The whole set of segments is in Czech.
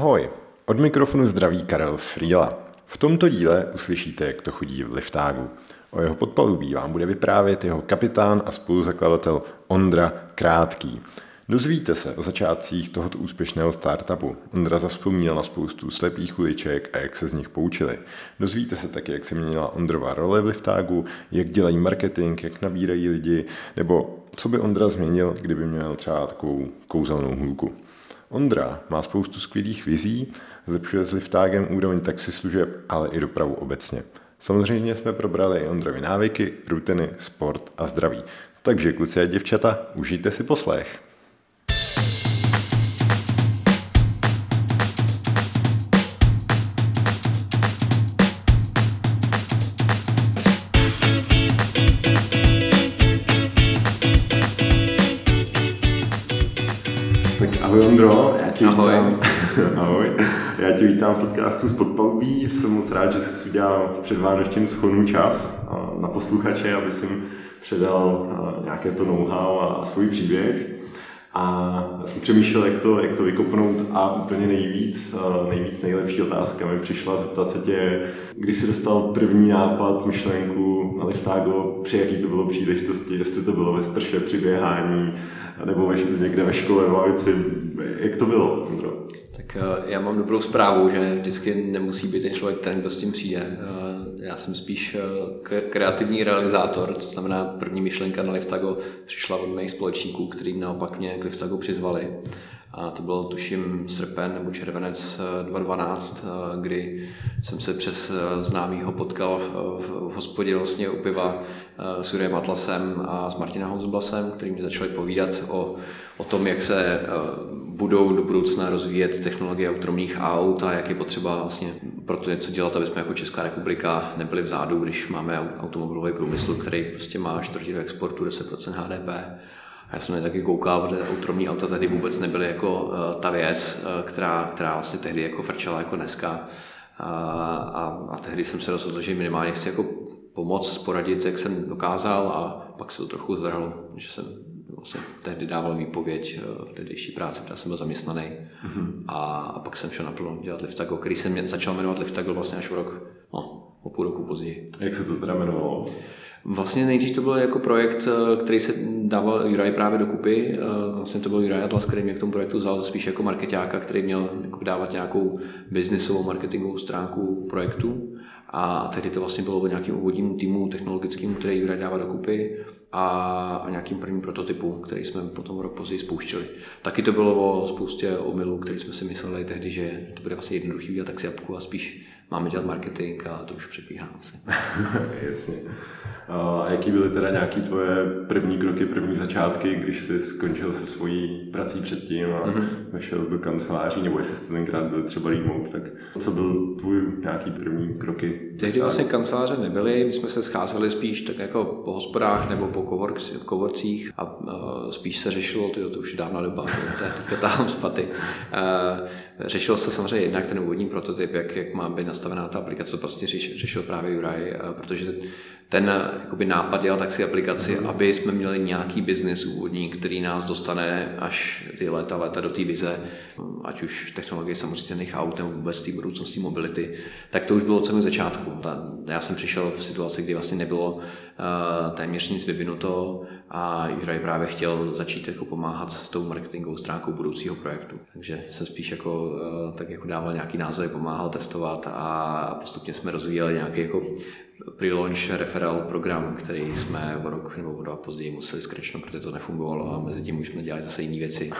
Ahoj, od mikrofonu zdraví Karel z Frýla. V tomto díle uslyšíte, jak to chodí v liftágu. O jeho podpalubí vám bude vyprávět jeho kapitán a spoluzakladatel Ondra Krátký. Dozvíte se o začátcích tohoto úspěšného startupu. Ondra zaspomněl na spoustu slepých uliček a jak se z nich poučili. Dozvíte se taky, jak se měnila Ondrova role v liftágu, jak dělají marketing, jak nabírají lidi, nebo co by Ondra změnil, kdyby měl třeba takovou kouzelnou hůlku. Ondra má spoustu skvělých vizí, zlepšuje s liftágem úroveň taxislužeb, ale i dopravu obecně. Samozřejmě jsme probrali i Ondrovi návyky, rutiny, sport a zdraví. Takže kluci a děvčata, užijte si poslech. Ahoj Ondro, tě Ahoj. vítám. Ahoj. Já tě vítám v podcastu z Podpalubí. Jsem moc rád, že jsi udělal před Vánočním schonu čas na posluchače, aby jsem předal nějaké to know-how a svůj příběh. A já jsem přemýšlel, jak to, jak to vykopnout a úplně nejvíc, nejvíc nejlepší otázka mi přišla zeptat se tě, kdy jsi dostal první nápad, myšlenku na liftágo, při jaký to bylo příležitosti, jestli to bylo ve sprše při běhání, nebo někde ve škole v lavici, jak to bylo, Ondro? Tak eh, já mám dobrou zprávu, že vždycky nemusí být ten člověk ten, kdo s tím přijde. Eh, Já jsem spíš eh, kreativní realizátor, to znamená první myšlenka na Liftago přišla od mých společníků, který naopak mě k Liftago přizvali. A to bylo tuším srpen nebo červenec eh, 2012, eh, kdy jsem se přes eh, známýho potkal v, hospodě vlastně u piva eh, s Jurem Atlasem a s Martina Honzublasem, který mi začali povídat o, o tom, jak se eh, budou do budoucna rozvíjet technologie autonomních aut a jak je potřeba vlastně pro to něco dělat, aby jsme jako Česká republika nebyli vzadu, když máme au- automobilový průmysl, který prostě má čtvrtinu exportu, 10% HDP. A já jsem na taky koukal, protože autonomní auta tehdy vůbec nebyly jako uh, ta věc, uh, která, která vlastně tehdy jako frčela jako dneska. A, a, a tehdy jsem se rozhodl, že minimálně chci jako pomoct, poradit, jak jsem dokázal a pak se to trochu zvrhlo, že jsem vlastně tehdy dával výpověď eh, v tehdejší práci, protože jsem byl zaměstnaný. Mm-hmm. A, a pak jsem šel naplno dělat Liftago, který jsem začal jmenovat Liftago vlastně až o rok, no, o půl roku později. Jak se to teda jmenovalo? Vlastně nejdřív to byl jako projekt, eh, který se dával Juraj právě dokupy. Eh, Vlastně to byl Juraj Atlas, který mě k tomu projektu vzal spíš jako marketáka, který měl jako dávat nějakou biznisovou marketingovou stránku projektu. A tehdy to vlastně bylo o nějakým úvodním týmu technologickým, který Juraj dává dokupy a, a nějakým prvním prototypu, který jsme potom rok později spouštěli. Taky to bylo o spoustě omylů, který jsme si mysleli tehdy, že to bude vlastně jednoduchý udělat taxi appku a spíš máme dělat marketing a to už přepíhá asi. Jasně. A jaký byly teda nějaký tvoje první kroky, první začátky, když jsi skončil se svojí prací předtím a mm-hmm. vešel jsi do kanceláří, nebo jestli jste tenkrát byl třeba remote, tak co byl tvůj nějaký první kroky? Tehdy vlastně kanceláře nebyly, my jsme se scházeli spíš tak jako po hospodách nebo po kovorcích a spíš se řešilo, tyjo, to už je dávna doba, to je teďka táhám spaty. Uh, řešilo se samozřejmě jednak ten úvodní prototyp, jak, jak má být nastavená ta aplikace, to prostě řeš, řešil právě Juraj, protože ten uh, jakoby nápad dělal taxi aplikaci, aby jsme měli nějaký biznis úvodní, který nás dostane až ty léta, léta do té vize, ať už technologie samozřejmě aut nebo vůbec té budoucnosti mobility, tak to už bylo od samého začátku. Ta, já jsem přišel v situaci, kdy vlastně nebylo uh, téměř nic vyvinuto a Juraj právě chtěl začít jako pomáhat s tou marketingovou stránkou budoucího projektu. Takže jsem spíš jako, uh, tak jako dával nějaký názory, pomáhal testovat a postupně jsme rozvíjeli nějaký jako pre-launch referral program, který jsme o rok nebo o dva později museli skrečnout, protože to nefungovalo a mezi tím už jsme dělali zase jiné věci.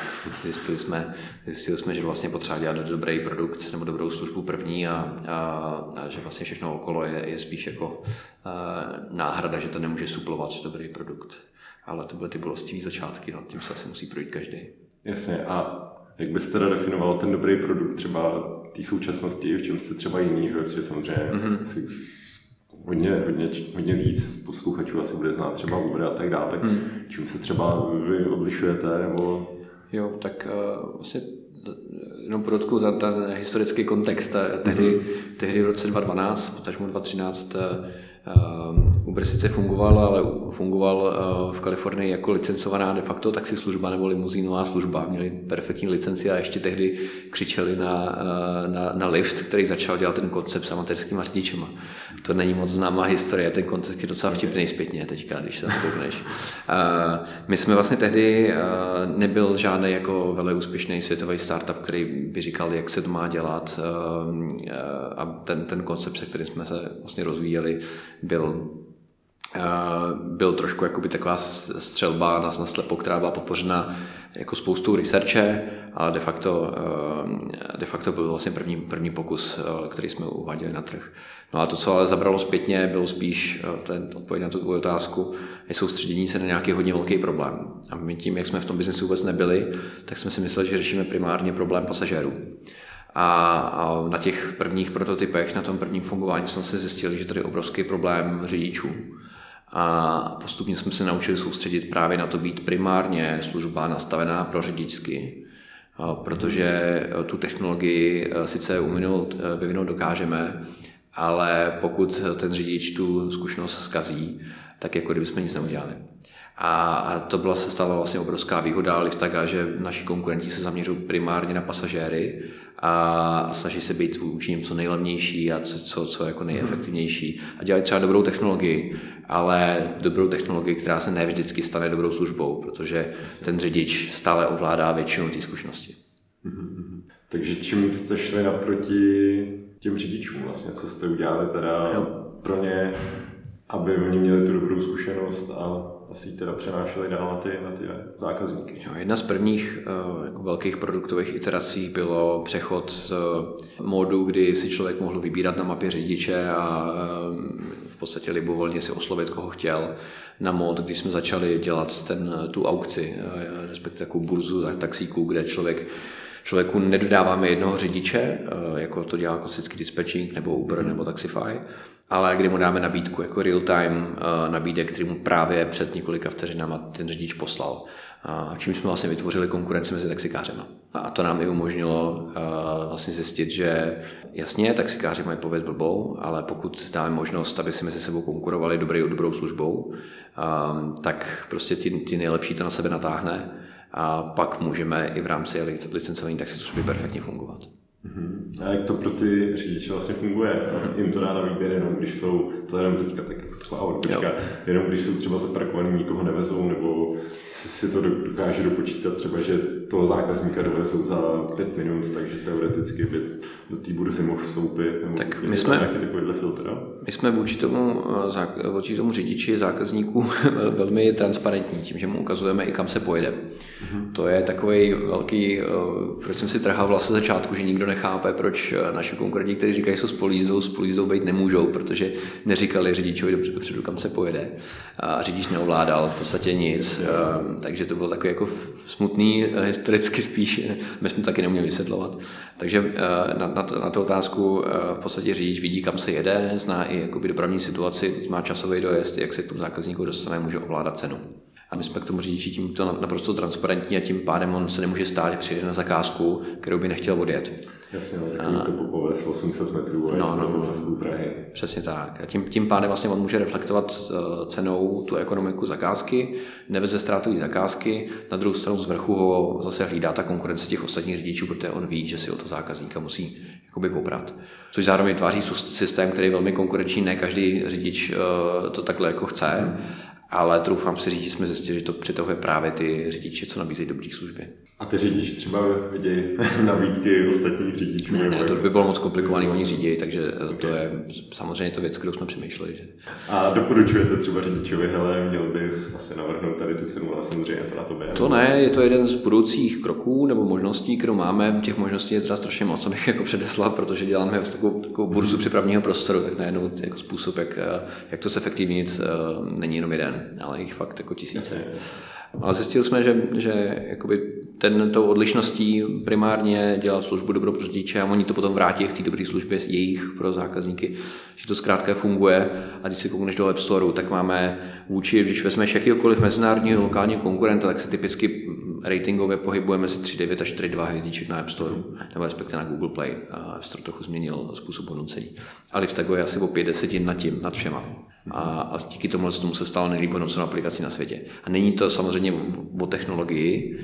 Zjistili jsme, zjistili jsme, že vlastně potřeba dělat dobrý produkt nebo dobrou službu první a, a, a že vlastně všechno okolo je, je spíš jako a, náhrada, že to nemůže suplovat dobrý produkt. Ale to byly ty bolestivé začátky, no, tím se asi musí projít každý. Jasně, a jak byste teda definoval ten dobrý produkt třeba té současnosti, v čem jste třeba jiný, protože samozřejmě mm-hmm. si hodně, hodně, hodně víc posluchačů asi bude znát třeba Uber a tak dále, tak mm. čím se třeba vy odlišujete, nebo... Jo, tak uh, vlastně jenom podotknu ten, ten historický kontext. Tehdy, mm-hmm. tehdy v roce 2012, potažmo 2013, Uber sice fungoval, ale fungoval v Kalifornii jako licencovaná de facto taxislužba nebo limuzínová služba. Měli perfektní licenci a ještě tehdy křičeli na, na, na lift, který začal dělat ten koncept s amatérskými řidičema. To není moc známá historie, ten koncept je docela vtipný zpětně teďka, když se na to koukneš. My jsme vlastně tehdy nebyl žádný jako velmi úspěšný světový startup, který by říkal, jak se to má dělat a ten, ten koncept, se kterým jsme se vlastně rozvíjeli, byl byl trošku jakoby taková střelba na, na slepo, která byla podpořena jako spoustou researche, ale de facto, de facto byl vlastně první, první pokus, který jsme uváděli na trh. No a to, co ale zabralo zpětně, bylo spíš ten odpověď na tu tvoji otázku, je soustředění se na nějaký hodně velký problém. A my tím, jak jsme v tom biznesu vůbec nebyli, tak jsme si mysleli, že řešíme primárně problém pasažérů. A, a na těch prvních prototypech, na tom prvním fungování jsme si zjistili, že tady je obrovský problém řidičů. A postupně jsme se naučili soustředit právě na to být primárně služba nastavená pro řidičsky, protože tu technologii e, sice uminout, e, vyvinout dokážeme, ale pokud ten řidič tu zkušenost zkazí, tak jako kdyby jsme nic neudělali. A to byla se stala vlastně obrovská výhoda Liftaga, že naši konkurenti se zaměřují primárně na pasažéry a snaží se být vůči nim co nejlevnější a co, co, co jako nejefektivnější. A dělají třeba dobrou technologii, ale dobrou technologii, která se ne vždycky stane dobrou službou, protože ten řidič stále ovládá většinu té zkušenosti. Mm-hmm. Takže čím jste šli naproti těm řidičům vlastně, co jste udělali teda jo. pro ně, aby oni měli tu dobrou zkušenost a asi teda přenášeli dál na ty, na ty zákazníky. Jo, jedna z prvních uh, jako velkých produktových iterací bylo přechod z módu, kdy si člověk mohl vybírat na mapě řidiče a uh, v podstatě libovolně si oslovit, koho chtěl, na mod, když jsme začali dělat ten, tu aukci, uh, respektive takovou burzu taxíků, kde člověk člověku nedodáváme jednoho řidiče, jako to dělá klasický dispatching nebo Uber nebo Taxify, ale kdy mu dáme nabídku, jako real-time uh, nabídek, který mu právě před několika vteřinama ten řidič poslal. Uh, čím jsme vlastně vytvořili konkurenci mezi taxikářema. A to nám i umožnilo vlastně zjistit, že jasně, taxikáři mají pověd blbou, ale pokud dáme možnost, aby si mezi sebou konkurovali dobrý, dobrou službou, tak prostě ty, ty nejlepší to na sebe natáhne a pak můžeme i v rámci licencování taxislužby perfektně fungovat. Uh-huh. A jak to pro ty řidiče vlastně funguje? Uh-huh. Jim to dá na výběr jenom, když jsou, to jenom teďka tak taková odbočka, jenom když jsou třeba zaparkovaní, nikoho nevezou, nebo si to dokáže dopočítat třeba, že toho zákazníka dovezou za pět minut, takže teoreticky by do té burzy mohl vstoupit. Nebo tak my jsme, takovýhle filtr, my jsme vůči tomu, eh, vůči tomu řidiči zákazníků velmi transparentní, tím, že mu ukazujeme i kam se pojede. Mm-hmm. To je takový velký, eh, proč jsem si trhal vlastně začátku, že nikdo nechápe, proč eh, naše konkurenti, kteří říkají, že jsou spolízdou, spolízdou být nemůžou, protože neříkali řidičovi dopředu, kam se pojede. A řidič neovládal v podstatě nic, takže to byl takový jako smutný, historicky spíš, my jsme to taky neuměli vysvětlovat. Takže na, na, na tu otázku v podstatě řidič vidí, kam se jede, zná i jakoby dopravní situaci, má časový dojezd, jak se k tomu zákazníku dostane, může ovládat cenu. A my jsme k tomu řidiči tímto naprosto transparentní a tím pádem on se nemůže stát, že přijde na zakázku, kterou by nechtěl odjet. Jasně, no, a, to popoves 800 metrů a no, no, no, Prahy. Přesně tak. A tím, tím pádem vlastně on může reflektovat uh, cenou tu ekonomiku zakázky, neveze ztrátový zakázky, na druhou stranu z vrchu ho zase hlídá ta konkurence těch ostatních řidičů, protože on ví, že si o to zákazníka musí jakoby poprat. Což zároveň tváří systém, který je velmi konkurenční, ne každý řidič uh, to takhle jako chce, ale troufám si říct, že jsme zjistili, že to přitahuje právě ty řidiče, co nabízejí dobré služby. A ty řidiči třeba vidějí nabídky ostatních řidičů? Ne, ne, to už by bylo moc komplikovaný, oni řídí, takže okay. to je samozřejmě to věc, kterou jsme přemýšleli. Že... A doporučujete třeba řidičovi, hele, měl bys asi navrhnout tady tu cenu, ale samozřejmě to na to To ne, je to jeden z budoucích kroků nebo možností, kterou máme. Těch možností je teda strašně moc, abych jako předeslal, protože děláme takovou, takovou burzu připravního prostoru, tak najednou jako způsob, jak, jak to zefektivnit, eh, není jenom jeden, ale jich fakt jako tisíce. Okay. Ale zjistili jsme, že, že jakoby ten, tou odlišností primárně dělat službu dobro pro řidiče a oni to potom vrátí v té dobré službě jejich pro zákazníky, že to zkrátka funguje. A když si koukneš do App Store, tak máme vůči, když vezmeš jakýkoliv mezinárodního lokálního konkurenta, tak se typicky ratingově pohybujeme mezi 3,9 a 4,2 hvězdiček na App Store, nebo respektive na Google Play. A App Store trochu změnil způsob hodnocení. Ale v je asi o 5 desetin nad tím, nad všema. A, a díky tomu tomu se stalo nejlíp hodnocenou aplikací na světě. A není to samozřejmě o technologii.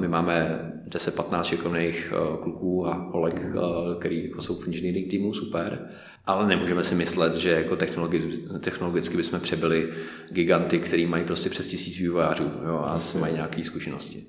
My máme 10-15 šikovných kluků a holek, který jako jsou v engineering týmu, super. Ale nemůžeme si myslet, že jako technologi, technologicky bychom přebyli giganty, který mají prostě přes tisíc vývojářů jo, a mají nějaké zkušenosti.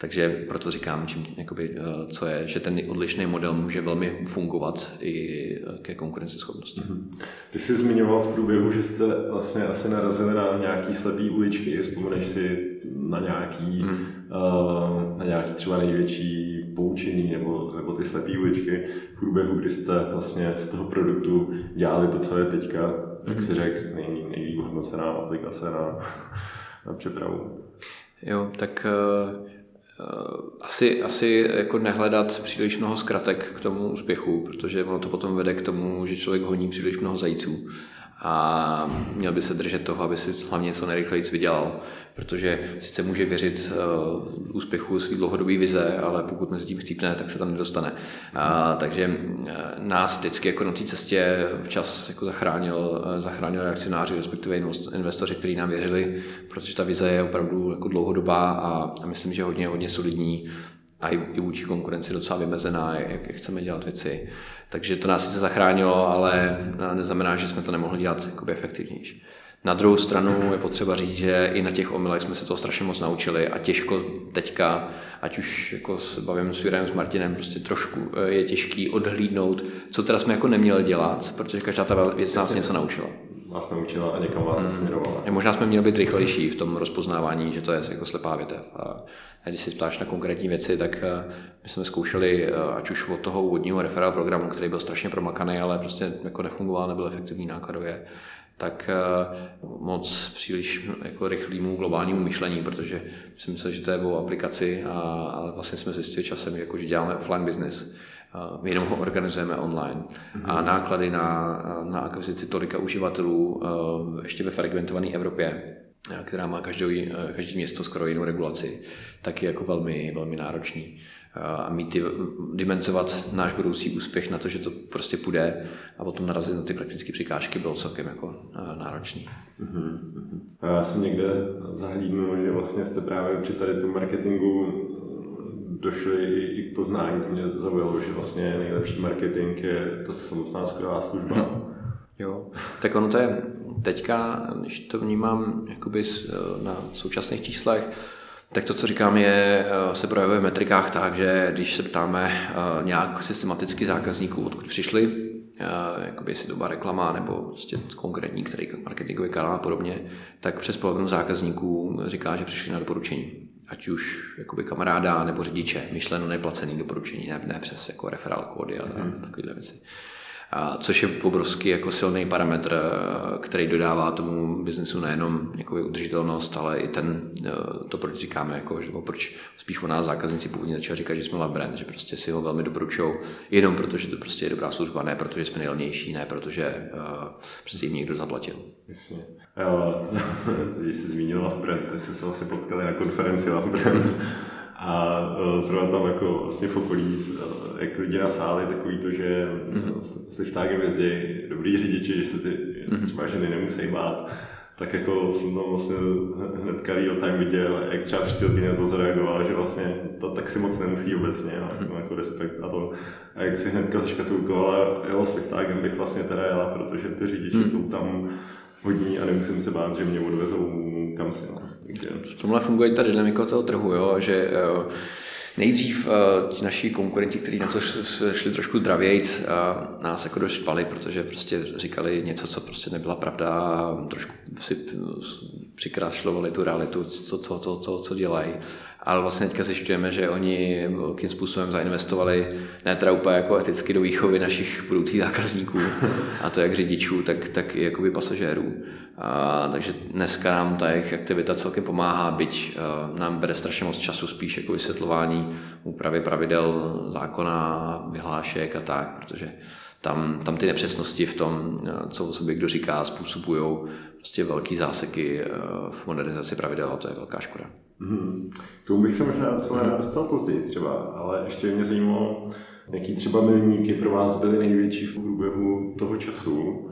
Takže proto říkám, čím, jakoby, eh, co je, že ten odlišný model může velmi fungovat i eh, ke konkurenceschopnosti. Mm-hmm. Ty jsi zmiňoval v průběhu, že jste vlastně asi narazili na nějaký slepý uličky, vzpomeneš si na nějaký, mm. Uh, na nějaký třeba největší poučení nebo, nebo ty slepý uličky v průběhu, kdy jste vlastně z toho produktu dělali to, co je teďka, jak mm. si řekl, nej, nejlíp hodnocená aplikace na, na přepravu. Jo, tak uh Eh, asi, asi jako nehledat příliš mnoho zkratek k tomu úspěchu, protože ono to potom vede k tomu, že člověk honí příliš mnoho zajíců a měl by se držet toho, aby si hlavně co nejrychleji vydělal, protože sice může věřit uh, úspěchu své dlouhodobé vize, ale pokud mezi tím chcípne, tak se tam nedostane. A, takže uh, nás vždycky jako na té cestě včas jako zachránil, uh, zachránil akcionáři, respektive investoři, kteří nám věřili, protože ta vize je opravdu jako dlouhodobá a, a myslím, že hodně, hodně solidní a i, i vůči konkurenci docela vymezená, jak, jak chceme dělat věci. Takže to nás sice zachránilo, ale neznamená, že jsme to nemohli dělat jakoby efektivnější. Na druhou stranu je potřeba říct, že i na těch omylech jsme se toho strašně moc naučili a těžko teďka, ať už jako se bavím s Jurem, s Martinem, prostě trošku eh, je těžký odhlídnout, co teda jsme jako neměli dělat, protože každá ta věc nás něco naučila. Vás naučila a někam vás hmm. směrovala. Možná jsme měli být rychlejší v tom rozpoznávání, že to je jako slepá větev. A když si ptáš na konkrétní věci, tak eh, my jsme zkoušeli, eh, ať už od toho úvodního referál programu, který byl strašně promakaný, ale prostě jako nefungoval, nebyl efektivní nákladově, tak eh, moc příliš jako rychlému globálnímu myšlení, protože si myslel, že to je o aplikaci, a, ale vlastně jsme zjistili časem, jako, že děláme offline business. My jenom ho organizujeme online. A mhm. náklady na, na akvizici tolika uživatelů ještě ve fragmentované Evropě která má každý, každý město skoro jinou regulaci, tak je jako velmi, velmi náročný. A mít ty, dimenzovat náš budoucí úspěch na to, že to prostě půjde a potom narazit na ty praktické překážky bylo celkem jako náročný. Uh-huh. Já jsem někde zahlídnul, že vlastně jste právě při tady tom marketingu došli i, k poznání, to mě zaujalo, že vlastně nejlepší marketing je ta samotná skvělá služba. Hmm. Jo, tak ono to je teďka, když to vnímám jakoby na současných číslech, tak to, co říkám, je, eh, se projevuje v metrikách tak, že když se ptáme eh, nějak systematicky zákazníků, odkud přišli, eh, jakoby jestli doba reklama nebo prostě konkrétní, který marketingový kanál a podobně, tak přes polovinu zákazníků říká, že přišli na doporučení. Ať už jakoby kamaráda nebo řidiče, myšleno neplacený doporučení, ne, ne přes jako referál kódy a, a mhm. takovéhle věci což je obrovský jako silný parametr, eh, který dodává tomu biznesu nejenom jako udržitelnost, ale i ten, eh, to, proč říkáme, jako, že, proč spíš o nás zákazníci původně začali říkat, že jsme love brand, že prostě si ho velmi doporučují, jenom protože to prostě je dobrá služba, ne protože jsme nejlevnější, ne protože uh, prostě jim někdo zaplatil. Jasně. Když jsi zmínil Love Brand, jsi se vlastně potkali na konferenci Love Brand a zrovna tam jako vlastně v okolí jak lidi nasáli takový to, že mm-hmm. s liftákem jezdí dobrý řidiči, že se ty mm-hmm. třeba ženy nemusí bát, tak jako jsem tam vlastně hnedka real time viděl, jak třeba přítel na to zareagoval, že vlastně to tak si moc nemusí obecně, a mm-hmm. jako respekt a to. A jak si hnedka zaškatulkovala, jo, s liftákem bych vlastně teda jela, protože ty řidiči mm-hmm. jsou tam hodní a nemusím se bát, že mě odvezou kam si. No. V tomhle funguje ta dynamika toho trhu, jo, že jo, Nejdřív uh, ti naši konkurenti, kteří na to šli trošku dravějc, uh, nás jako dost štvali, protože prostě říkali něco, co prostě nebyla pravda a trošku si přikrášlovali tu realitu, to, to, to, to, co dělají. Ale vlastně teďka zjišťujeme, že oni velkým způsobem zainvestovali ne teda úplně jako eticky do výchovy našich budoucích zákazníků, a to jak řidičů, tak, tak i jakoby pasažérů. Takže dneska nám ta jejich aktivita celkem pomáhá, byť a, nám bere strašně moc času spíš jako vysvětlování úpravy pravidel zákona, vyhlášek a tak, protože tam, tam ty nepřesnosti v tom, co o sobě kdo říká, způsobují prostě velký záseky v modernizaci pravidel a to je velká škoda. Hmm. Tomu bych se možná docela rád dostal později třeba, ale ještě mě zajímalo, jaký třeba milníky pro vás byly největší v průběhu toho času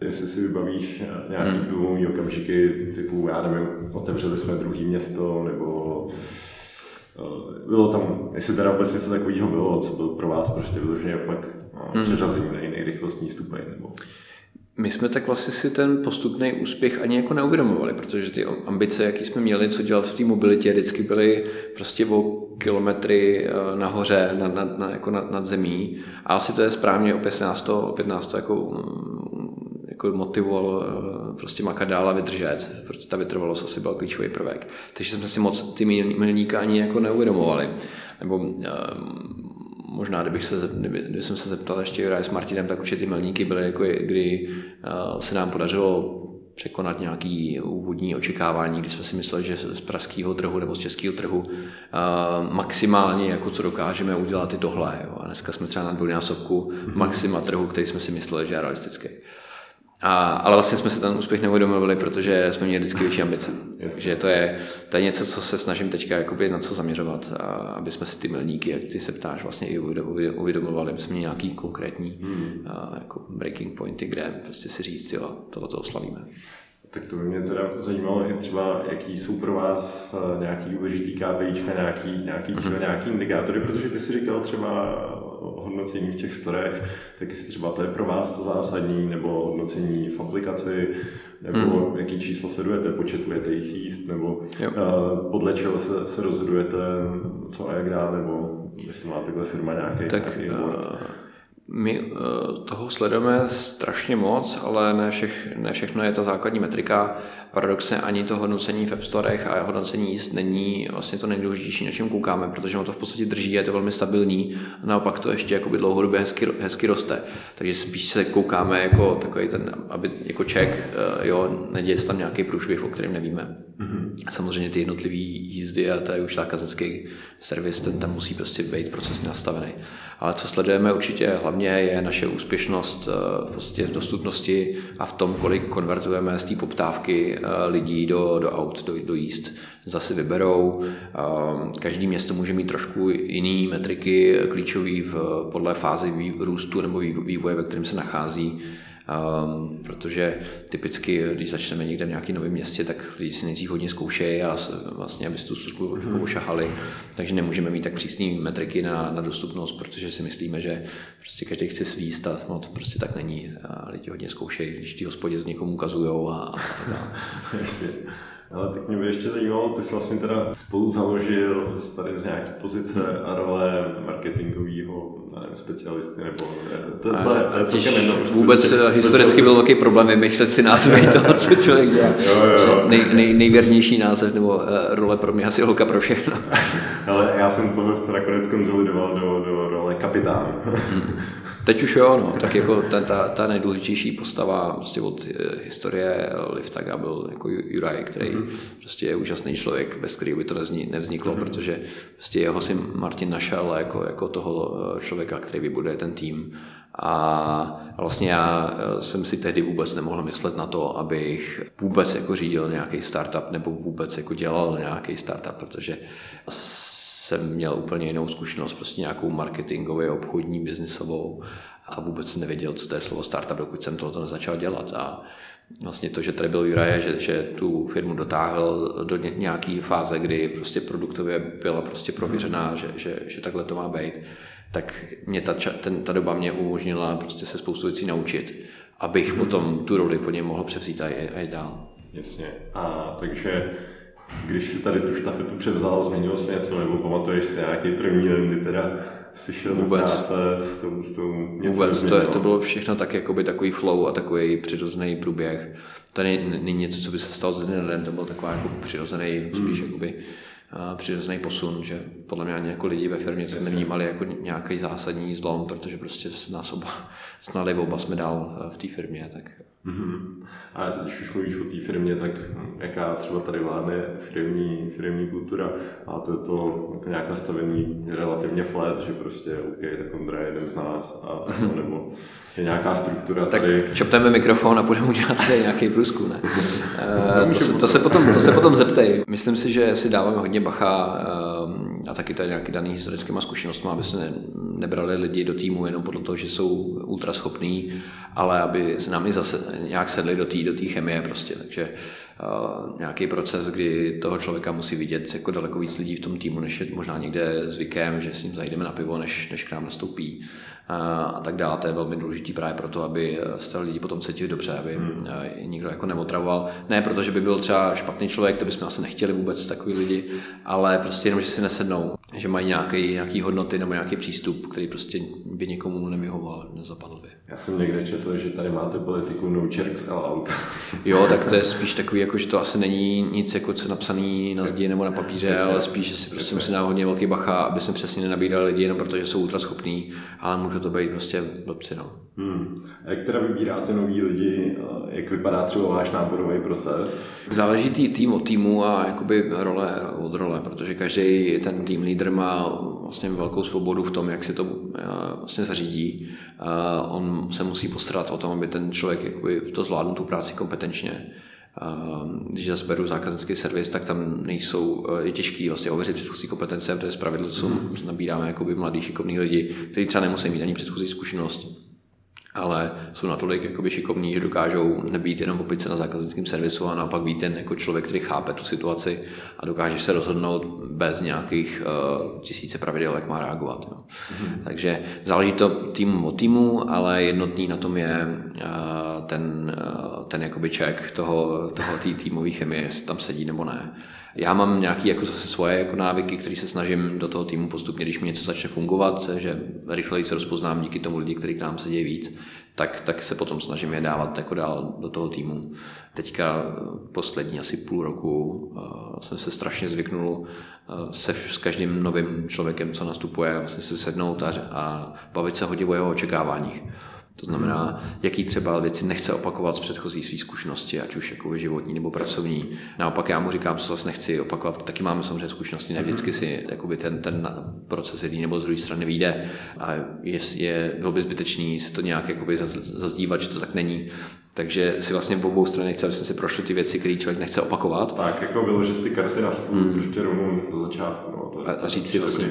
Jestli si vybavíš nějaký hmm. průlomový okamžiky, typu, já nevím, otevřeli jsme druhý město, nebo eh, bylo tam, jestli teda vůbec něco takového bylo, co bylo pro vás prostě vyloženě fakt no, hmm. přeřazení na jiný rychlostní stupeň, nebo... My jsme tak vlastně si ten postupný úspěch ani jako neuvědomovali, protože ty ambice, jaký jsme měli, co dělat v té mobilitě, vždycky byly prostě o kilometry eh, nahoře, nad, nad, nad, jako nad, nad zemí. A asi to je správně, opět nás to, opět nás to jako, mm, jako motivovalo eh, prostě makat dál a vydržet, protože ta vytrvalost asi byl klíčový prvek. Takže jsme si moc ty milníky ani jako neuvědomovali. Nebo um, možná, kdybych se, kdyby, kdyby jsem se zeptal ještě s Martinem, tak určitě ty milníky byly, jako kdy uh, se nám podařilo překonat nějaký úvodní očekávání, kdy jsme si mysleli, že z pražského trhu nebo z českého trhu uh, maximálně, jako co dokážeme udělat i tohle. Jo. A dneska jsme třeba na dvojnásobku mm-hmm. maxima trhu, který jsme si mysleli, že je realistický. A, ale vlastně jsme se ten úspěch neuvědomili, protože jsme měli vždycky větší ambice. Yes. Takže to je, to je něco, co se snažím teďka jakoby na co zaměřovat, a aby jsme si ty milníky, jak ty se ptáš, vlastně i uvědomovali, aby jsme měli nějaký konkrétní hmm. a, jako breaking pointy, kde prostě si říct, jo, tohle to oslavíme. Tak to by mě teda zajímalo i třeba, jaký jsou pro vás eh, nějaký důležitý KPIčka, nějaký, nějaký cíle, mm-hmm. nějaký indikátory, protože ty si říkal třeba hodnocení v těch storech, tak jestli třeba to je pro vás to zásadní, nebo hodnocení v aplikaci, nebo hmm. jaký číslo sledujete, počet budete jich jíst, nebo jo. uh, podle čeho se, se rozhodujete, co a jak dá, nebo jestli má takhle firma nějaký, tak, nějaký uh, my uh, toho sledujeme strašně moc, ale ne, všech, ne všechno je ta základní metrika. Paradoxně ani to hodnocení v App Storech a hodnocení jíst není vlastně to nejdůležitější, na čem koukáme, protože ono to v podstatě drží, je to velmi stabilní a naopak to ještě jakoby dlouhodobě hezky, hezky roste. Takže spíš se koukáme jako takový ten, aby jako ček, uh, jo, neděje se tam nějaký průšvih, o kterém nevíme. Mm-hmm. Samozřejmě ty jednotlivé jízdy a to je už zákaznický servis, ten tam musí prostě být procesně nastavený. Ale co sledujeme určitě hlavně je naše úspěšnost eh, v podstatě v dostupnosti a v tom, kolik konvertujeme z té poptávky eh, lidí do, do aut, do, do jíst. Zase vyberou. Eh, každý město může mít trošku jiný metriky klíčový v, podle fázy růstu nebo vývoje, ve kterém se nachází. Um, protože typicky, když začneme někde v nějakém novém městě, tak lidi si nejdřív hodně zkoušejí a vlastně, aby si tu službu mm. ošahali, takže nemůžeme mít tak přísné metriky na, na dostupnost, protože si myslíme, že prostě každý chce svíst a no, to prostě tak není. A lidi hodně zkoušejí, když ty hospodě to někomu ukazují a, a tak dále. Ale tak mě by ještě zajímalo, ty jsi vlastně teda spolu založil tady z nějaké pozice a role marketingového nevím, specialisty nebo to, to, to, to. Prostě vůbec to, historicky byl velký problém vymýšlet si názvy toho, co člověk dělá. Jo, jo. Nej, nej, nejvěrnější název nebo uh, role pro mě asi holka pro všechno. Ale já jsem tohle nakonec konzolidoval do, do role kapitán. Teď už jo, no, tak jako ten, ta, ta nejdůležitější postava prostě od eh, historie Liftaga byl jako Juraj, který mm-hmm. prostě je úžasný člověk, bez kterého by to nevzniklo, mm-hmm. protože prostě jeho si Martin našel jako, jako toho eh, člověka, který vybuduje ten tým. A vlastně já eh, jsem si tehdy vůbec nemohl myslet na to, abych vůbec jako řídil nějaký startup nebo vůbec jako dělal nějaký startup, protože jsem měl úplně jinou zkušenost, prostě nějakou marketingovou, obchodní, biznisovou a vůbec jsem nevěděl, co to je slovo startup, dokud jsem tohoto nezačal dělat. A vlastně to, že tady byl Juraj, že, že tu firmu dotáhl do nějaké fáze, kdy prostě produktově byla prostě prověřená, že, že, že takhle to má být, tak mě ta, ten, ta doba mě umožnila prostě se spoustu věcí naučit, abych potom tu roli po něm mohl převzít a jít dál. Jasně. A takže když si tady tu štafetu převzal, změnilo se něco, nebo pamatuješ si nějaký první den, kdy teda si šel Vůbec. do práce s tou, s tou něco Vůbec, to, je, to bylo všechno tak jakoby takový flow a takový přirozený průběh. To není něco, co by se stalo z den na den, to byl takový jako přirozený, spíš hmm. jakoby přirozený posun, že podle mě ani jako lidi ve firmě to nevnímali jako nějaký zásadní zlom, protože prostě nás oba znali, oba jsme dál v té firmě, tak Mm-hmm. A když už mluvíš o té firmě, tak jaká třeba tady vládne firmní, firmní kultura? Máte to jako nějak nastavený relativně flat, že prostě OK, tak Ondra je jeden z nás, a, nebo je nějaká struktura tady. Tak čopneme mikrofon a budeme udělat tady nějaký průzkum, ne? uh, to, se, to, se potom, to se potom zeptej. Myslím si, že si dáváme hodně bacha uh, a taky to je nějaký daný historickýma zkušenostmi, aby se ne, nebrali lidi do týmu jenom podle toho, že jsou ultra schopní, ale aby se nám i zase nějak sedli do té do chemie prostě. Takže nějaký proces, kdy toho člověka musí vidět jako daleko víc lidí v tom týmu, než je možná někde zvykem, že s ním zajdeme na pivo, než, než k nám nastoupí a tak dále. To je velmi důležité právě proto, aby se lidi potom cítili dobře, aby hmm. nikdo jako neotravoval. Ne protože by byl třeba špatný člověk, to bychom asi nechtěli vůbec takový lidi, ale prostě jenom, že si nesednou, že mají nějaký, nějaký hodnoty nebo nějaký přístup, který prostě by někomu nevyhovoval, nezapadl by. Já jsem někde četl, že tady máte politiku no checks allowed. jo, tak to je spíš takový, jako, že to asi není nic jako co napsaný na zdi nebo na papíře, ale spíš, že si prostě musí dát hodně velký bacha, aby se přesně nenabídali lidi jenom protože jsou ultra schopní, ale může to být prostě blbci. No. Hmm. A jak teda vybíráte nový lidi, jak vypadá třeba váš náborový proces? Záleží tý, tým od týmu a jakoby role od role, protože každý ten tým lídr má vlastně velkou svobodu v tom, jak si to eh, vlastně zařídí. On se musí postarat o tom, aby ten člověk jakoby to zvládnul tu práci kompetenčně. Když zase beru zákaznický servis, tak tam nejsou, eh, je těžký vlastně ověřit předchozí kompetence, protože z pravidla jsou, mm. nabíráme jakoby mladý, šikovný lidi, kteří třeba nemusí mít ani předchozí zkušenost ale jsou natolik jakoby šikovní, že dokážou nebýt jenom opice na zákaznickém servisu a naopak být ten jako člověk, který chápe tu situaci a dokáže se rozhodnout bez nějakých uh, tisíce pravidel, jak má reagovat. No. Mm-hmm. Takže záleží to tým od týmu, ale jednotný na tom je uh, ten, uh, ten jakoby check toho, toho tý týmové chemie, jestli tam sedí nebo ne. Já mám nějaké jako zase svoje jako návyky, které se snažím do toho týmu postupně, když mi něco začne fungovat, že rychleji se rozpoznám díky tomu lidi, kteří k nám sedí víc, tak, tak se potom snažím je dávat jako dál do toho týmu. Teďka poslední asi půl roku uh, jsem se strašně zvyknul uh, se s každým novým člověkem, co nastupuje, vlastně se sednout a, a bavit se hodně o jeho očekáváních. To znamená, jaký třeba věci nechce opakovat z předchozí své zkušenosti, ať už jako životní nebo pracovní. Naopak já mu říkám, co zase nechci opakovat. Taky máme samozřejmě zkušenosti, ne vždycky si jakoby ten, ten proces jedný nebo z druhé strany vyjde. A je, je, bylo by zbytečný si to nějak jakoby zazdívat, že to tak není. Takže si vlastně v obou stranách chci, aby jsme si prošli ty věci, které člověk nechce opakovat. Tak, jako vyložit ty karty na stůl hmm. prostě rovnou do začátku. No, to, a, a říct si vlastně,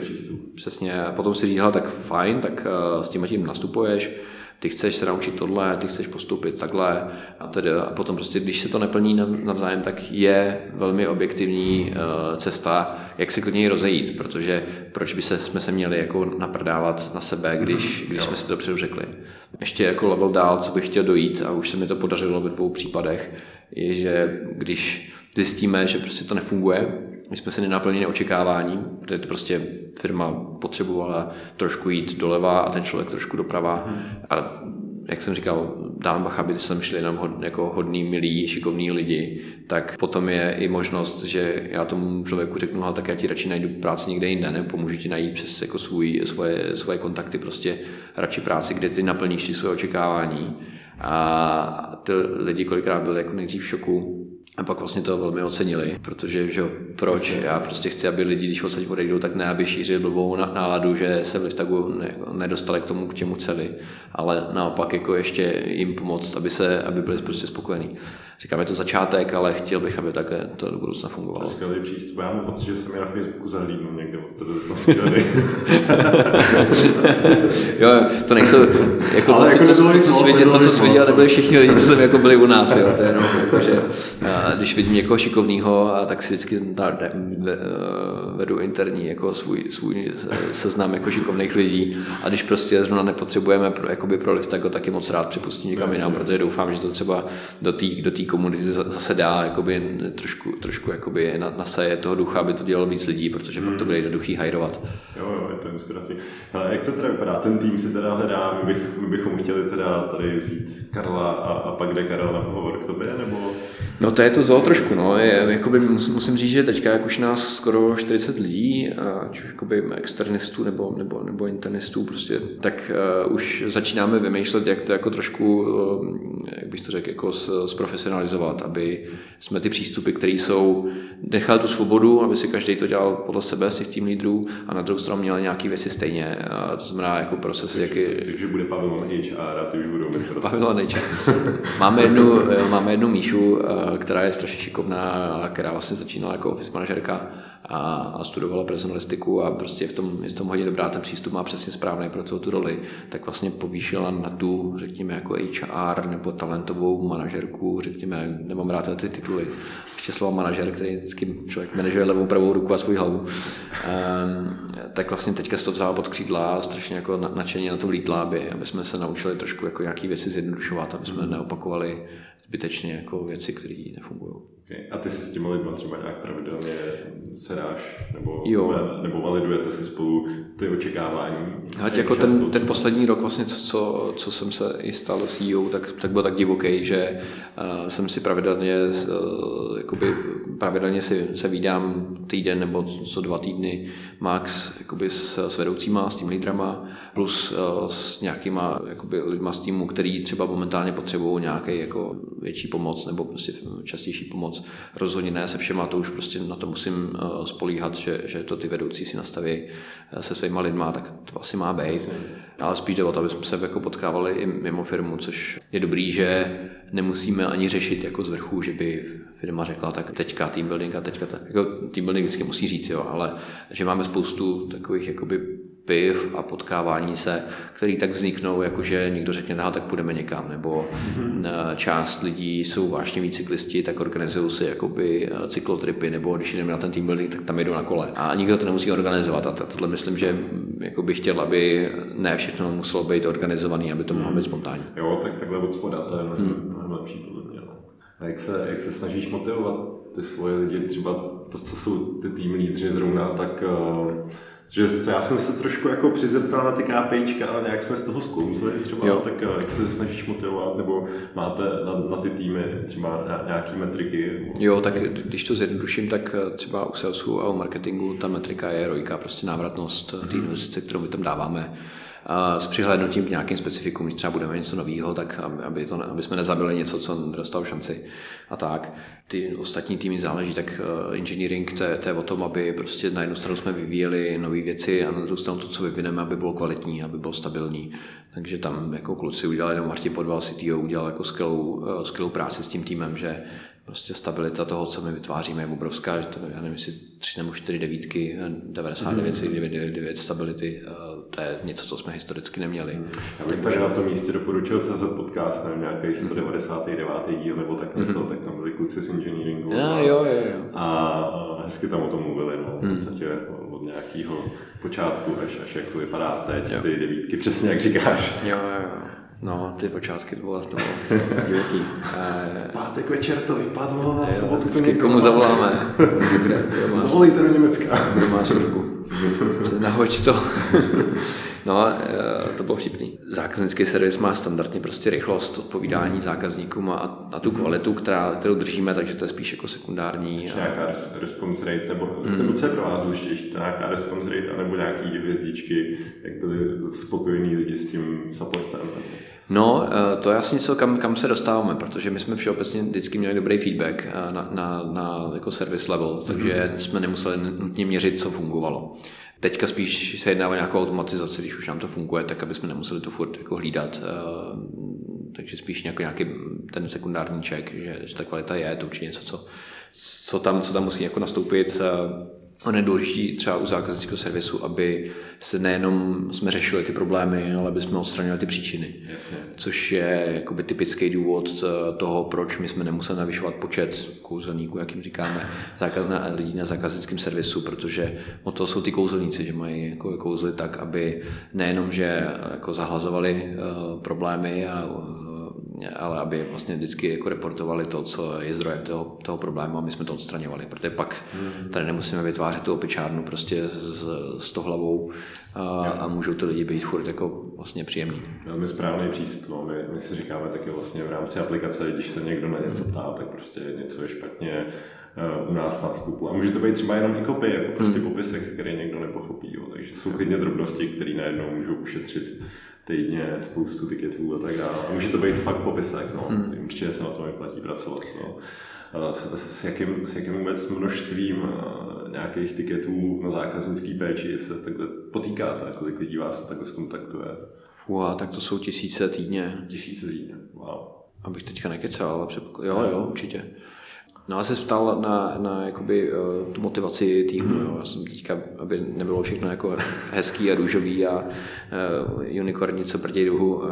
přesně, a potom si říct, tak fajn, tak uh, s tím tím nastupuješ, ty chceš se naučit tohle, ty chceš postupit takhle a tedy a potom prostě, když se to neplní navzájem, tak je velmi objektivní uh, cesta, jak se klidně rozejít, protože proč by se, jsme se měli jako naprdávat na sebe, když, mhm. když jsme si to dopředu řekli. Ještě jako level dál, co bych chtěl dojít a už se mi to podařilo ve dvou případech, je, že když zjistíme, že prostě to nefunguje, my jsme se nenaplnili očekávání, protože to prostě firma potřebovala trošku jít doleva a ten člověk trošku doprava. Hmm. A jak jsem říkal, dám bacha, aby jsme šli jenom hod, jako hodný, milí, šikovní lidi, tak potom je i možnost, že já tomu člověku řeknu, tak já ti radši najdu práci někde jinde, nebo pomůžu ti najít přes jako svůj, svoje, svoje kontakty, prostě radši práci, kde ty naplníš ty svoje očekávání. A ty lidi kolikrát byli jako nejdřív v šoku, a pak vlastně to velmi ocenili, protože že proč? Já prostě chci, aby lidi, když odsaď odejdou, tak ne, aby šířili blbou náladu, že se v Liftagu ne, nedostali k tomu, k čemu chceli, ale naopak jako ještě jim pomoct, aby, se, aby byli prostě spokojení. Říkám, je to začátek, ale chtěl bych, aby také to do budoucna fungovalo. Skvělý přístup. Já mám pocit, že jsem je na Facebooku zahlídnul někde od Jo, to nejsou, jako to, jako to, to, to, co viděl, to, co jsi viděl, nebyli všichni lidi, co jsem jako byli u nás, jo, to je jenom, jako, že, když vidím někoho šikovného, tak si vždycky vedu interní jako svůj, svůj seznam jako šikovných lidí a když prostě zrovna nepotřebujeme pro, jakoby pro lift, tak ho taky moc rád připustím někam jinam, protože doufám, že to třeba do té do komunity zase dá jakoby trošku, trošku jakoby na, nasaje toho ducha, aby to dělalo víc lidí, protože hmm. pak to bude jednoduchý hajrovat. Jo, jo, je to inspirativní. Ale jak to teda vypadá? Ten tým si teda hledá, my, bych, my bychom chtěli teda tady vzít Karla a, a pak jde Karel na pohovor k tobě, nebo? No to je to zlo trošku, no. Je, jakoby musím, musím říct, že teďka jak už nás skoro 40 lidí, ať už jakoby externistů nebo, nebo, nebo internistů, prostě, tak uh, už začínáme vymýšlet, jak to jako trošku, uh, jak bych to řekl, jako zprofesionalizovat, aby jsme ty přístupy, které jsou, nechali tu svobodu, aby si každý to dělal podle sebe z těch tým lídrů a na druhou stranu měli nějaké věci stejně. Uh, to znamená jako procesy, takže, jaký... Takže bude Pavilon HR a ty už budou mít Pavilon HR. máme jednu, máme jednu Míšu, která je strašně šikovná, která vlastně začínala jako office manažerka a, a studovala personalistiku a prostě v tom, je v tom hodně dobrá, ten přístup má přesně správný pro celou tu roli, tak vlastně povýšila na tu, řekněme, jako HR nebo talentovou manažerku, řekněme, nemám rád ty tituly, ještě slovo manažer, který vždycky člověk manažuje levou, pravou ruku a svou hlavu, um, tak vlastně teďka se to vzala pod křídla a strašně jako nadšeně na to vlítla, aby, aby jsme se naučili trošku jako nějaké věci zjednodušovat, aby jsme neopakovali zbytečně jako věci, které nefungují. Okay. A ty si s těmi lidmi třeba nějak pravidelně sedáš, nebo, jo. nebo validujete si spolu ty očekávání? Ať jako ten, ten poslední rok, vlastně, co, co, co jsem se i stal CEO, tak, tak byl tak divoký, že uh, jsem si pravidelně, uh, jakoby, pravidelně si, se vídám týden nebo co dva týdny max jakoby s, s vedoucíma, s tím lídrama, plus uh, s nějakýma jakoby, lidma z týmu, který třeba momentálně potřebují nějaký jako větší pomoc nebo prostě častější pomoc. Rozhodně ne se všema, to už prostě na to musím uh, spolíhat, že, že to ty vedoucí si nastaví uh, se svýma lidma, tak to asi má být. Ale spíš jde o to, aby jsme se jako potkávali i mimo firmu, což je dobrý, že nemusíme ani řešit jako z vrchu, že by firma řekla, tak teďka team building a teďka tak, jako team building vždycky musí říct, jo, ale že máme spoustu takových jakoby piv a potkávání se, který tak vzniknou, jakože někdo řekne, no, tak půjdeme někam, nebo mm-hmm. část lidí jsou vážně cyklisti, tak organizují si jakoby eh, cyklotripy, nebo když jdeme na ten team building, tak tam jdou na kole. A nikdo to nemusí organizovat. A tohle myslím, že mm, jako bych chtěl, aby ne všechno muselo být organizované, aby to mohlo být spontánní. Jo, tak takhle od spoda, to je mnohem, hmm. mnohem lepší podle mě. No. A jak se, jak se snažíš motivovat ty svoje lidi, třeba to, co jsou ty tým lídři zrovna, tak uh, že já jsem se trošku jako přizeptal na ty KPIčka, ale nějak jsme z toho zkoumzli třeba, jo. tak jak se snažíš motivovat, nebo máte na, na ty týmy třeba nějaké metriky? Jo, tak když to zjednoduším, tak eh, třeba u salesu a u marketingu ta metrika je rojka, prostě návratnost té investice, kterou my tam dáváme s přihlédnutím k nějakým specifikům, když třeba budeme něco nového, tak aby, to, aby jsme nezabili něco, co nedostalo šanci a tak. Ty ostatní týmy záleží, tak uh, engineering to je, to je o tom, aby prostě na jednu stranu jsme vyvíjeli nové věci a na druhou stranu to, co vyvineme, aby bylo kvalitní, aby bylo stabilní. Takže tam jako kluci udělali, nebo Martin Podval CTO udělal jako skvělou, uh, skvělou práci s tím týmem, že prostě stabilita toho, co my vytváříme, je obrovská, že to, já nevím, jestli tři nebo čtyři devítky, 99,99 mm. stability, eh, to je něco, co jsme historicky neměli. Mm. Já bych tady na tom místě doporučil CZ podcast, nevím, nějaký 199. díl nebo tak něco, mm. tak tam byli kluci z engineeringu. A, jo, jo, jo. A hezky tam o tom mluvili, no, v mm. podstatě od nějakého počátku až, až jak to vypadá teď, jo. ty devítky, přesně jak říkáš. Jo, jo, jo. No, ty počátky to bylo, to bylo divoký. Pátek večer to vypadlo, a sobotu to komu zavoláme. Zavolejte do Německa. Kdo má službu. Nahoď to. No, eh, to bylo vtipný. Zákaznický servis má standardně prostě rychlost odpovídání zákazníkům a, a tu kvalitu, která, kterou držíme, takže to je spíš jako sekundární. Nějaká response rate, nebo, mm. nebo co je pro vás důležitější, nějaká response rate, anebo nějaký hvězdičky, jak byli spokojení lidi s tím supportem? No, eh, to je asi něco, kam, kam se dostáváme, protože my jsme všeobecně vždycky měli dobrý feedback eh, na, na, na jako service level, takže mm jsme nemuseli nutně měřit, co fungovalo. Teďka spíš se jedná o nějakou automatizaci, když už nám to funguje, tak aby jsme nemuseli to furt jako hlídat. Eh, takže spíš nějaký, nějaký ten sekundární check, že, že ta kvalita je, to určitě něco, co, co, tam, co tam musí jako nastoupit Ono je důležité třeba u zákaznického servisu, aby se nejenom jsme řešili ty problémy, ale aby jsme odstranili ty příčiny. Jasně. Což je jakoby typický důvod eh, toho, proč my jsme nemuseli navyšovat počet kouzelníků, jak jim říkáme, lidí na zákaznickém servisu, protože o to jsou ty kouzelníci, že mají jako kouzly tak, aby nejenom, že jako zahlazovali uh, problémy a ale aby vlastně vždycky jako reportovali to, co je zdrojem toho, toho problému a my jsme to odstraňovali, protože pak hmm. tady nemusíme vytvářet tu opičárnu prostě s, s to hlavou a, a můžou ty lidi být furt jako vlastně příjemný. Velmi správný přístup. No. My, my si říkáme taky vlastně v rámci aplikace, když se někdo na něco ptá, tak prostě něco je špatně uh, u nás na vstupu. A může to být třeba jenom i kopy, jako prostě hmm. popisek, který někdo nepochopí. Jo. Takže jsou klidně drobnosti, které najednou můžou ušetřit týdně spoustu tiketů a tak dále. A může to být fakt popisek, no. Hmm. Určitě se na tom vyplatí pracovat. No. S, s, s, jakým, s jakým vůbec množstvím uh, nějakých tiketů na zákaznický péči se takhle potýkáte, kolik lidí vás takhle zkontaktuje? Fua, tak to jsou tisíce týdně. Tisíce týdně, wow. Abych teďka nekecal, ale předpoklad... Jo, jo, určitě. No a se ptal na, na jakoby, uh, tu motivaci týmu. Mm. Jo. Já jsem teďka, aby nebylo všechno jako hezký a růžový a uh, unikorní, co prděj duhu. Uh,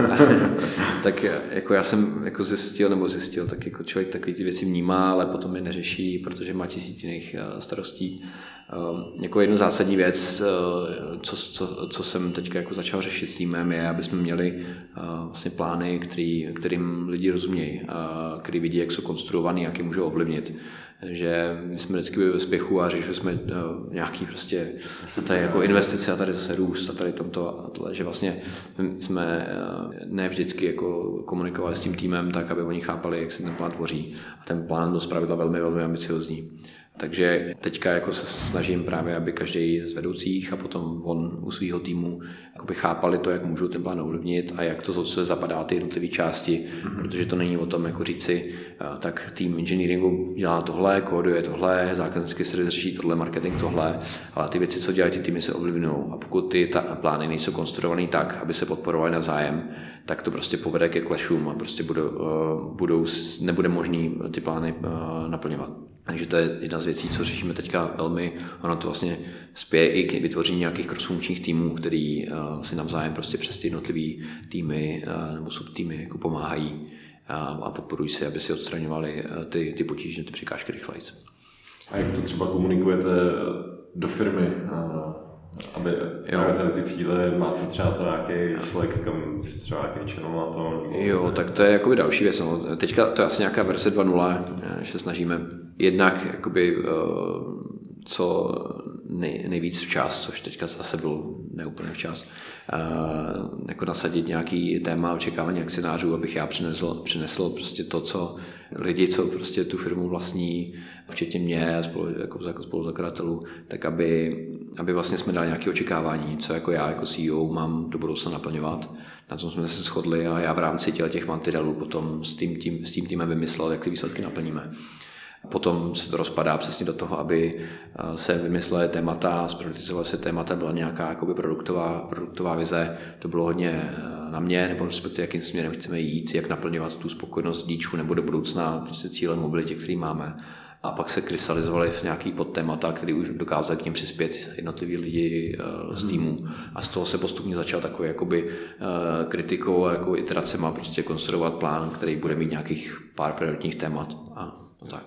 tak jako já jsem jako zjistil, nebo zjistil, tak jako člověk takový ty věci vnímá, ale potom je neřeší, protože má tisíc jiných starostí. Uh, jako jednu zásadní věc, uh, co, co, co jsem teď jako začal řešit s týmem, je, aby jsme měli uh, vlastně plány, který, kterým lidi rozumějí, uh, který vidí, jak jsou konstruovaný, jak je můžou ovlivnit. Že my jsme vždycky byli ve spěchu a řešili jsme uh, nějaký prostě tady jako investice a tady zase růst a tady tomto a tohle, že vlastně jsme uh, ne vždycky jako komunikovali s tím týmem tak, aby oni chápali, jak se ten plán tvoří. A ten plán byl zpravidla velmi, velmi ambiciozní. Takže teďka jako se snažím právě, aby každý z vedoucích a potom on u svého týmu chápali to, jak můžou ten plán ovlivnit a jak to se zapadá ty jednotlivé části, mm-hmm. protože to není o tom jako říci, tak tým engineeringu dělá tohle, kóduje tohle, zákaznický se řeší tohle, marketing tohle, ale ty věci, co dělají ty týmy, se ovlivňují. A pokud ty ta plány nejsou konstruované tak, aby se podporovaly navzájem, tak to prostě povede ke clashům a prostě budou, budou, nebude možný ty plány naplňovat. Takže to je jedna z věcí, co řešíme teďka velmi. Ono to vlastně spěje i k vytvoření nějakých crossfunkčních týmů, který uh, si navzájem prostě přes ty jednotlivý týmy uh, nebo subtýmy jako pomáhají uh, a podporují se, aby si odstraňovali ty, ty potíže, ty překážky rychleji. A jak to třeba komunikujete do firmy? Aby jo. tady ty cíle, máte třeba to nějaký Slack, kam třeba nějaký channel na to? Jo, tak to je jakoby další věc. No. Teďka to je asi nějaká verze 2.0, že se snažíme jednak jakoby, uh, co nej, nejvíc včas, což teďka zase byl neúplně včas, uh, jako nasadit nějaký téma očekávání akcionářů, abych já přinesl, přinesl prostě to, co lidi, co prostě tu firmu vlastní, včetně mě a spolu, jako spoluzakladatelů, tak aby, aby vlastně jsme dali nějaké očekávání, co jako já jako CEO mám do budoucna naplňovat. Na tom jsme se shodli a já v rámci těch mantinelů potom s tím, tím, s tím týmem vymyslel, jak ty výsledky naplníme. Potom se to rozpadá přesně do toho, aby eh, se vymyslely témata, zprioritizovaly se témata, byla nějaká jakoby produktová, produktová vize. To bylo hodně eh, na mě, nebo respektive jakým směrem chceme jít, jak naplňovat tu spokojenost díčů nebo do budoucna prostě cíle mobility, který máme. A pak se krystalizovaly v nějaký podtémata, který už dokázal k ním přispět jednotliví lidi uh, z týmu. A z toho se postupně začal takový jakoby kritikou a jako iteracema prostě konstruovat plán, který bude mít nějakých pár prioritních témat. A, a tak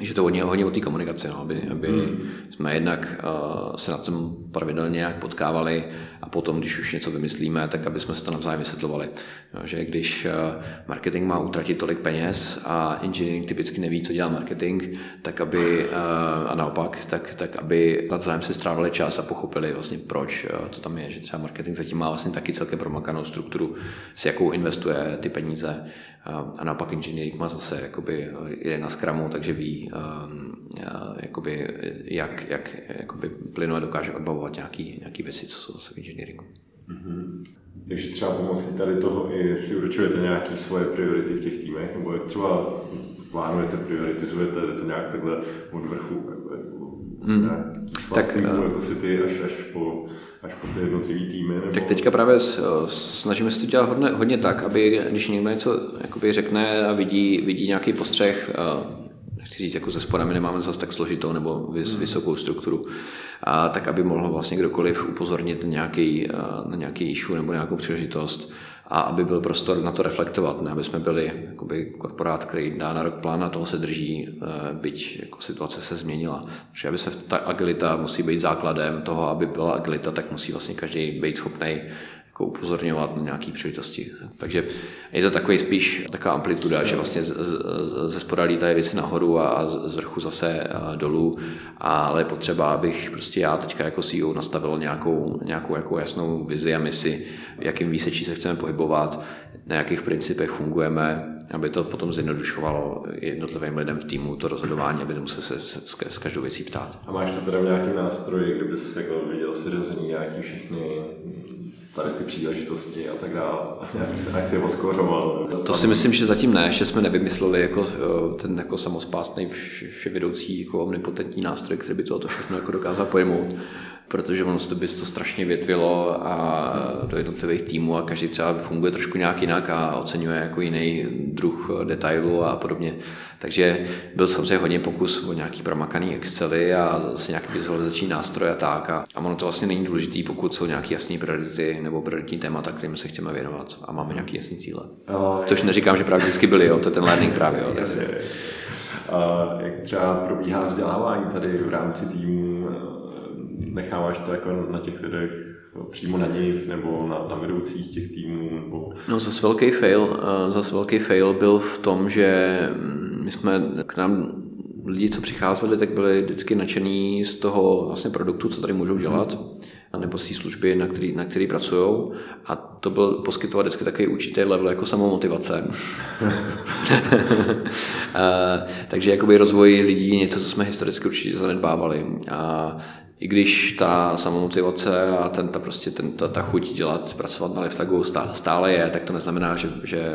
že to hodně, hodně o té komunikaci, no, aby, aby hmm. jsme jednak uh, se na tom pravidelně nějak potkávali a potom, když už něco vymyslíme, tak aby jsme se to navzájem vysvětlovali. No, že když uh, marketing má utratit tolik peněz a engineering typicky neví, co dělá marketing, tak aby, uh, a naopak, tak, tak aby navzájem se strávili čas a pochopili vlastně proč uh, to tam je, že třeba marketing zatím má vlastně taky celkem promakanou strukturu, s jakou investuje ty peníze a naopak engineering má zase jakoby, jde na skramu, takže ví, jakoby, jak, jak jakoby plynule dokáže odbavovat nějaké nějaký věci, co jsou zase v engineeringu. Mm-hmm. Takže třeba pomocí tady toho i si určujete nějaké svoje priority v těch týmech, nebo jak třeba plánujete, prioritizujete to nějak takhle od vrchu, mm. tak, jako si ty až, až po až po ty jednotlivý týmy? Nebo... Tak teďka právě snažíme se to dělat hodně, hodně tak, aby když někdo něco jakoby řekne a vidí, vidí nějaký postřeh, nechci říct, jako ze spodami nemáme zase tak složitou nebo vys, hmm. vysokou strukturu, a tak aby mohl vlastně kdokoliv upozornit na nějaký, na nějaký issue nebo nějakou příležitost a aby byl prostor na to reflektovat, ne aby jsme byli jakoby korporát, který dá na rok plán a toho se drží, eh, byť jako situace se změnila. Takže aby se ta agilita musí být základem toho, aby byla agilita, tak musí vlastně každý být schopný jako upozorňovat na nějaké příležitosti. Takže je to takový spíš taková amplituda, že vlastně ze spoda lítají věci nahoru a z vrchu zase dolů, ale je potřeba, abych prostě já teďka jako CEO nastavil nějakou, nějakou jako jasnou vizi a misi, jakým výsečí se chceme pohybovat, na jakých principech fungujeme, aby to potom zjednodušovalo jednotlivým lidem v týmu to rozhodování, aby nemusel se s, každou věcí ptát. A máš to teda v nějaký nástroj, kde bys jako viděl seřazení nějaký všechny tady ty příležitosti a tak dále, jak si je oskoroval. To si myslím, že zatím ne, že jsme nevymysleli jako ten jako samospásný vševědoucí jako omnipotentní nástroj, který by to všechno jako dokázal pojmout. Protože ono by to strašně větvilo a do jednotlivých týmů a každý třeba funguje trošku nějak jinak a oceňuje jako jiný druh detailu a podobně. Takže byl samozřejmě hodně pokus o nějaký promakaný Excely a zase nějaký vizualizační nástroj a tak. A, a ono to vlastně není důležité, pokud jsou nějaké jasné priority nebo prioritní témata, kterým se chceme věnovat a máme nějaké jasné cíle. Což neříkám, že právě vždycky byly, jo, to je ten learning právě. Jo, tak. A jak třeba probíhá vzdělávání tady v rámci týmu? Necháváš to jako na těch lidech přímo na nich nebo na, na vedoucích těch týmů? Nebo... No zase velký fail, zase velký fail byl v tom, že my jsme k nám lidi, co přicházeli, tak byli vždycky nadšení z toho vlastně produktu, co tady můžou dělat, nebo z té služby, na který, na který pracují. A to byl poskytovat vždycky takový určitý level jako samomotivace. takže jakoby rozvoj lidí něco, co jsme historicky určitě zanedbávali. A i když ta samomotivace a ten, ta, prostě ten, ta, ta chuť dělat, pracovat na Liftagu stále je, tak to neznamená, že, že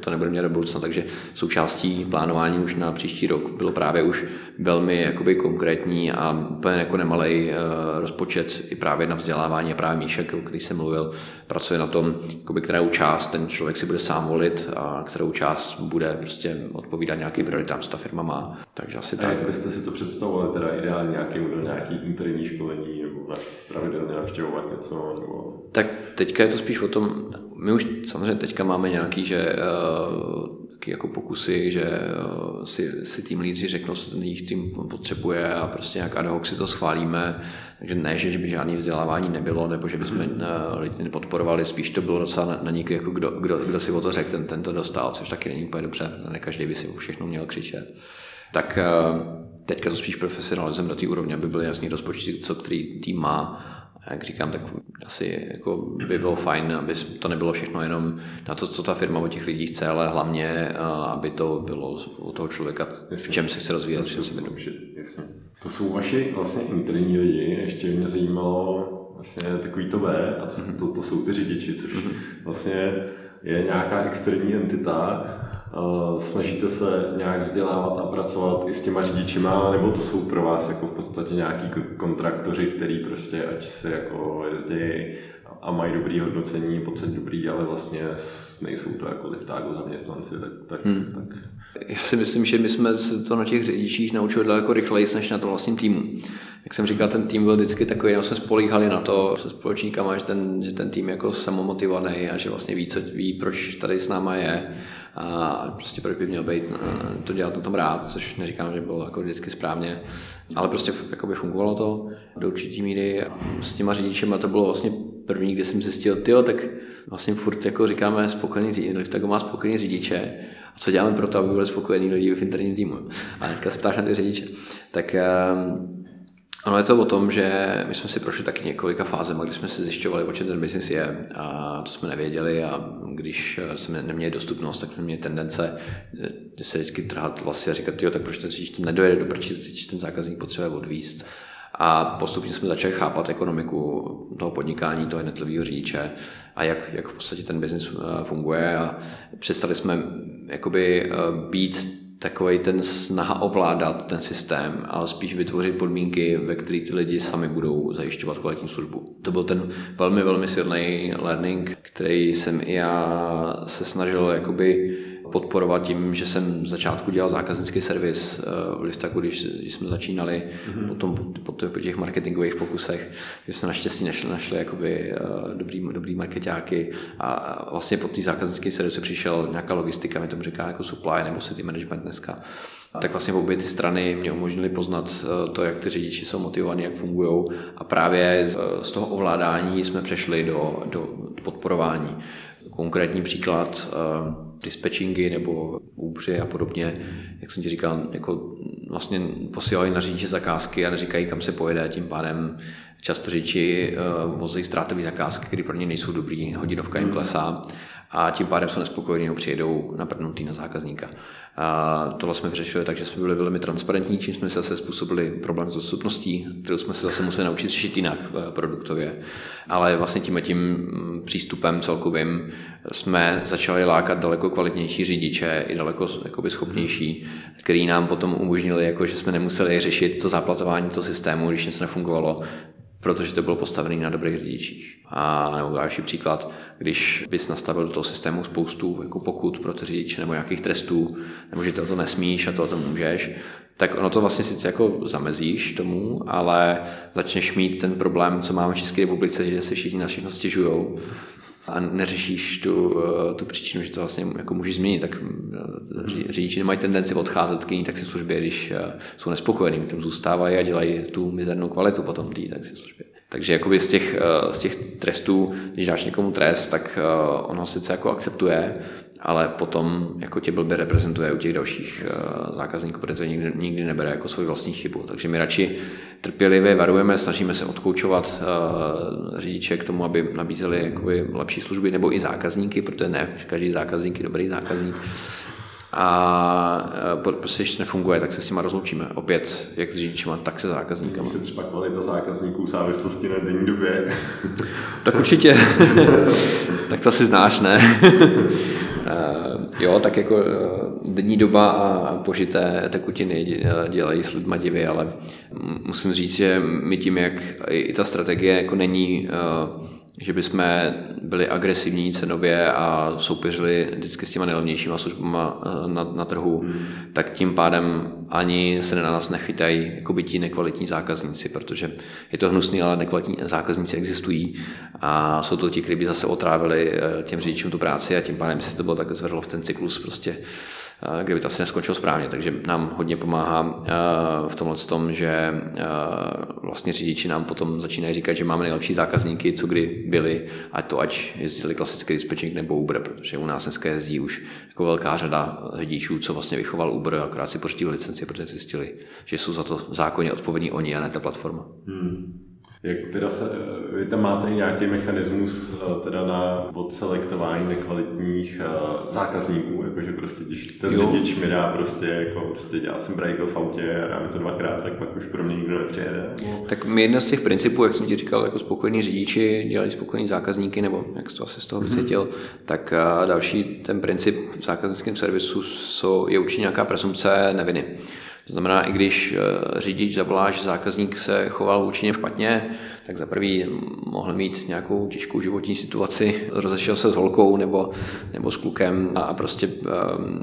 to nebude mít do budoucna. Takže součástí plánování už na příští rok bylo právě už velmi jakoby konkrétní a úplně jako nemalej uh, rozpočet i právě na vzdělávání a právě Míšek, o který jsem mluvil, pracuje na tom, jakoby, kterou část ten člověk si bude sám volit a kterou část bude prostě odpovídat nějakým prioritám, co ta firma má. Takže asi a tak. jak byste si to představovali, teda ideálně nějaký, nějaký interní školení nebo pravidelně navštěvovat něco? Nebo... Tak teďka je to spíš o tom, my už samozřejmě teďka máme nějaký, že uh, jako pokusy, že uh, si, si tým lídři řeknou, co ten jejich tým potřebuje a prostě nějak ad hoc si to schválíme. Takže ne, že by žádný vzdělávání nebylo, nebo že bychom uh, lidi nepodporovali, spíš to bylo docela na, na nich, jako kdo, kdo, kdo, si o to řekl, ten, ten to dostal, což taky není úplně dobře, ne každý by si všechno měl křičet. Tak teďka to spíš profesionalizujeme do té úrovně, aby byly jasný rozpočty, co který tým má. A jak říkám, tak asi jako by bylo fajn, aby to nebylo všechno jenom na to, co ta firma od těch lidí chce, ale hlavně, aby to bylo u toho člověka, v čem se chce rozvíjet. Jasně, se jasně. To jsou vaši vlastně interní lidi, ještě mě zajímalo vlastně takový to B, a to, to, to jsou ty řidiči, což mhm. vlastně je nějaká externí entita, snažíte se nějak vzdělávat a pracovat i s těma řidičima, nebo to jsou pro vás jako v podstatě nějaký kontraktoři, který prostě ať se jako jezdí a mají dobrý hodnocení, pocit dobrý, ale vlastně nejsou to jako liftágo zaměstnanci, tak, tak, hmm. tak. Já si myslím, že my jsme se to na těch řidičích naučili daleko rychleji, než na to vlastním týmu. Jak jsem říkal, ten tým byl vždycky takový, že jsme spolíhali na to se společníkama, že ten, že ten tým je jako samomotivovaný a že vlastně ví, co, ví, proč tady s náma je a prostě proč by měl být eh, to dělat na tom rád, což neříkám, že bylo jako vždycky správně, ale prostě jakoby fungovalo to do určitý míry. S těma řidičema to bylo vlastně první, kdy jsem zjistil, tyjo, tak vlastně furt jako říkáme spokojený řidič, tak má spokojený řidiče, a co děláme pro to, aby byli spokojení lidi v interním týmu. A teďka se ptáš na ty řidiče. Tak um, Ono je to o tom, že my jsme si prošli taky několika fázemi, kdy jsme si zjišťovali, o čem ten biznis je a to jsme nevěděli a když jsme neměli dostupnost, tak jsme měli tendence eh, se vždycky trhat vlasy a říkat, jo, tak proč ten řidič nedojede do když ten zákazník potřebuje odvíst. A postupně jsme začali chápat ekonomiku toho podnikání, toho jednotlivého řidiče a jak, jak v podstatě ten biznis eh, funguje a přestali jsme jakoby eh, být takový ten snaha ovládat ten systém, ale spíš vytvořit podmínky, ve kterých ty lidi sami budou zajišťovat kvalitní službu. To byl ten velmi, velmi silný learning, který jsem i já se snažil jakoby podporovat tím, že jsem v začátku dělal zákaznický servis eh, v Liftaku, když, když jsme začínali, mm-hmm. potom po, po těch marketingových pokusech, že jsme naštěstí našli, našli jakoby eh, dobrý, dobrý marketáky a vlastně po té zákaznické servise přišel nějaká logistika, mi tomu říká jako supply nebo city management dneska tak vlastně obě ty strany mě umožnily poznat eh, to, jak ty řidiči jsou motivovaní, jak fungují a právě z toho ovládání jsme přešli do, do podporování. Konkrétní příklad, dispatchingy nebo úbři a podobně, jak jsem ti říkal, jako vlastně posílají na řidiče zakázky a neříkají, kam se pojede, tím pádem často řidiči uh, vozí ztrátové zakázky, které pro ně nejsou dobrý, hodinovka jim klesá a tím pádem jsou nespokojení a přijedou naprnutý na zákazníka. A tohle jsme vyřešili tak, že jsme byli velmi transparentní, čím jsme se zase způsobili problém s dostupností, kterou jsme se zase museli naučit řešit jinak eh, produktově. Ale vlastně tím tím mm, přístupem celkovým jsme začali lákat daleko kvalitnější řidiče i daleko jakoby, schopnější, který nám potom umožnili, jako, že jsme nemuseli řešit to zaplatování toho systému, když něco nefungovalo, protože to bylo postavené na dobrých řidičích. A nebo další příklad, když bys nastavil do toho systému spoustu jako pokud pro ty řidiče nebo nějakých trestů, nebo že to, nesmíš a to, to můžeš, tak ono to vlastně sice jako zamezíš tomu, ale začneš mít ten problém, co máme v České republice, že se všichni na všechno stěžujou a neřešíš tu, eh, tu příčinu, že to vlastně jako můžeš změnit, tak eh, řidiči nemají tendenci odcházet k jiný taxislužbě, když eh, jsou nespokojení, tam zůstávají a dělají tu mizernou kvalitu potom té taxislužbě. Takže jakoby z těch, z těch trestů, když dáš někomu trest, tak on ho sice jako akceptuje, ale potom jako tě blbě reprezentuje u těch dalších uh, zákazníků, protože to nikdy, nikdy nebere jako svou vlastní chybu. Takže my radši trpělivě varujeme, snažíme se odkoučovat uh, řidiče k tomu, aby nabízeli jakoby lepší služby, nebo i zákazníky, protože ne každý zákazník je dobrý zákazník. A uh, prostě ještě nefunguje, tak se s nimi rozloučíme. Opět, jak s řidičima, tak se zákazníkama. se třeba kvalita zákazníků v závislosti na denní době. tak určitě. tak to asi znáš, ne? Eh, jo, tak jako eh, denní doba a požité tekutiny dělají s lidma divy, ale musím říct, že my tím, jak i ta strategie jako není uh, že bychom byli agresivní cenově a soupeřili vždycky s těma nejlevnějšíma službama eh, na, na trhu, hmm. tak tím pádem ani se na nás nechytají jako by ti nekvalitní zákazníci, protože je to hnusný, ale nekvalitní zákazníci existují a jsou to ti, kteří by zase otrávili eh, těm řidičům tu práci a tím pádem by se to bylo tak zvedlo v ten cyklus prostě kdyby to asi neskončilo správně. Takže nám hodně pomáhá v tomhle tom, že vlastně řidiči nám potom začínají říkat, že máme nejlepší zákazníky, co kdy byli, ať to ať jezdili klasický dispečing nebo Uber, protože u nás dneska jezdí už jako velká řada řidičů, co vlastně vychoval Uber, akorát si pořídili licenci, protože zjistili, že jsou za to zákonně odpovědní oni a ne ta platforma. Hmm. Jak teda se, vy tam máte nějaký mechanismus eh, teda na odselektování nekvalitních uh, zákazníků, jakože prostě když ten jo. řidič mi dá prostě, jako prostě já jsem brajkl v autě a dá mi to dvakrát, tak pak už pro mě nikdo nepřijede. No. Tak my jedna z těch principů, jak jsem ti říkal, jako spokojení řidiči dělají spokojení zákazníky, nebo jak jsi to asi z toho vycítil, mm-hmm. tak další ten princip v zákaznickém servisu je určitě nějaká presumpce neviny. To znamená, i když eh, řidič zavolá, že zákazník se choval účinně špatně, tak za prvý mohl mít nějakou těžkou životní situaci, rozešel se s holkou nebo, nebo s klukem a prostě eh,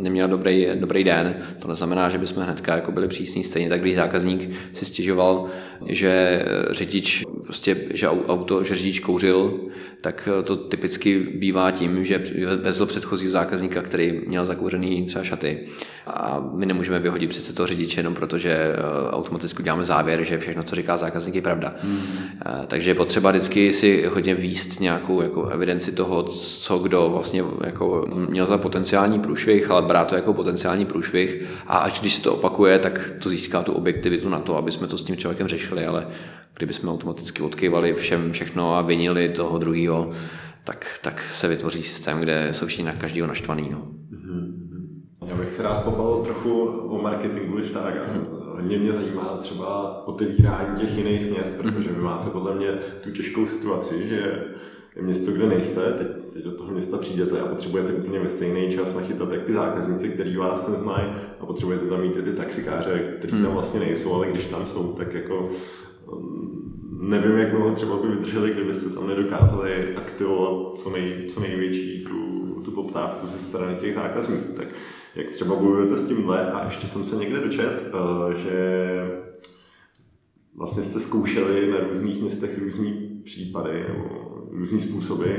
neměl dobrý, dobrý den. To neznamená, že bychom hnedka jako byli přísní. Stejně tak, když zákazník si stěžoval, že řidič, prostě, že auto, že řidič kouřil, tak to typicky bývá tím, že vezl předchozí zákazníka, který měl zakouřený třeba šaty. A my nemůžeme vyhodit přece toho řidiče jenom proto, že eh, automaticky děláme závěr, že všechno, co říká zákazník, je pravda. Hmm. Takže je potřeba vždycky si hodně výst nějakou jako evidenci toho, co kdo vlastně jako měl za potenciální průšvih, ale brát to jako potenciální průšvih a až když se to opakuje, tak to získá tu objektivitu na to, aby jsme to s tím člověkem řešili, ale kdybychom automaticky odkývali všem všechno a vinili toho druhého, tak, tak se vytvoří systém, kde jsou všichni na každého naštvaný. No. Mm-hmm. Já bych se rád pobavil trochu o marketingu liftága. Mm-hmm. Hodně mě zajímá třeba otevírání těch jiných měst, protože vy máte podle mě tu těžkou situaci, že je město, kde nejste, teď, teď do toho města přijdete a potřebujete úplně ve stejný čas nachytat jak ty zákazníci, kteří vás neznají, a potřebujete tam mít i ty taxikáře, kteří tam hmm. vlastně nejsou, ale když tam jsou, tak jako nevím, jak dlouho třeba by vydrželi, kdybyste tam nedokázali aktivovat co, nej, co největší tu, tu poptávku ze strany těch zákazníků. Tak jak třeba bojujete s tímhle? A ještě jsem se někde dočet, eh, že vlastně jste zkoušeli na různých městech různý případy nebo různý způsoby,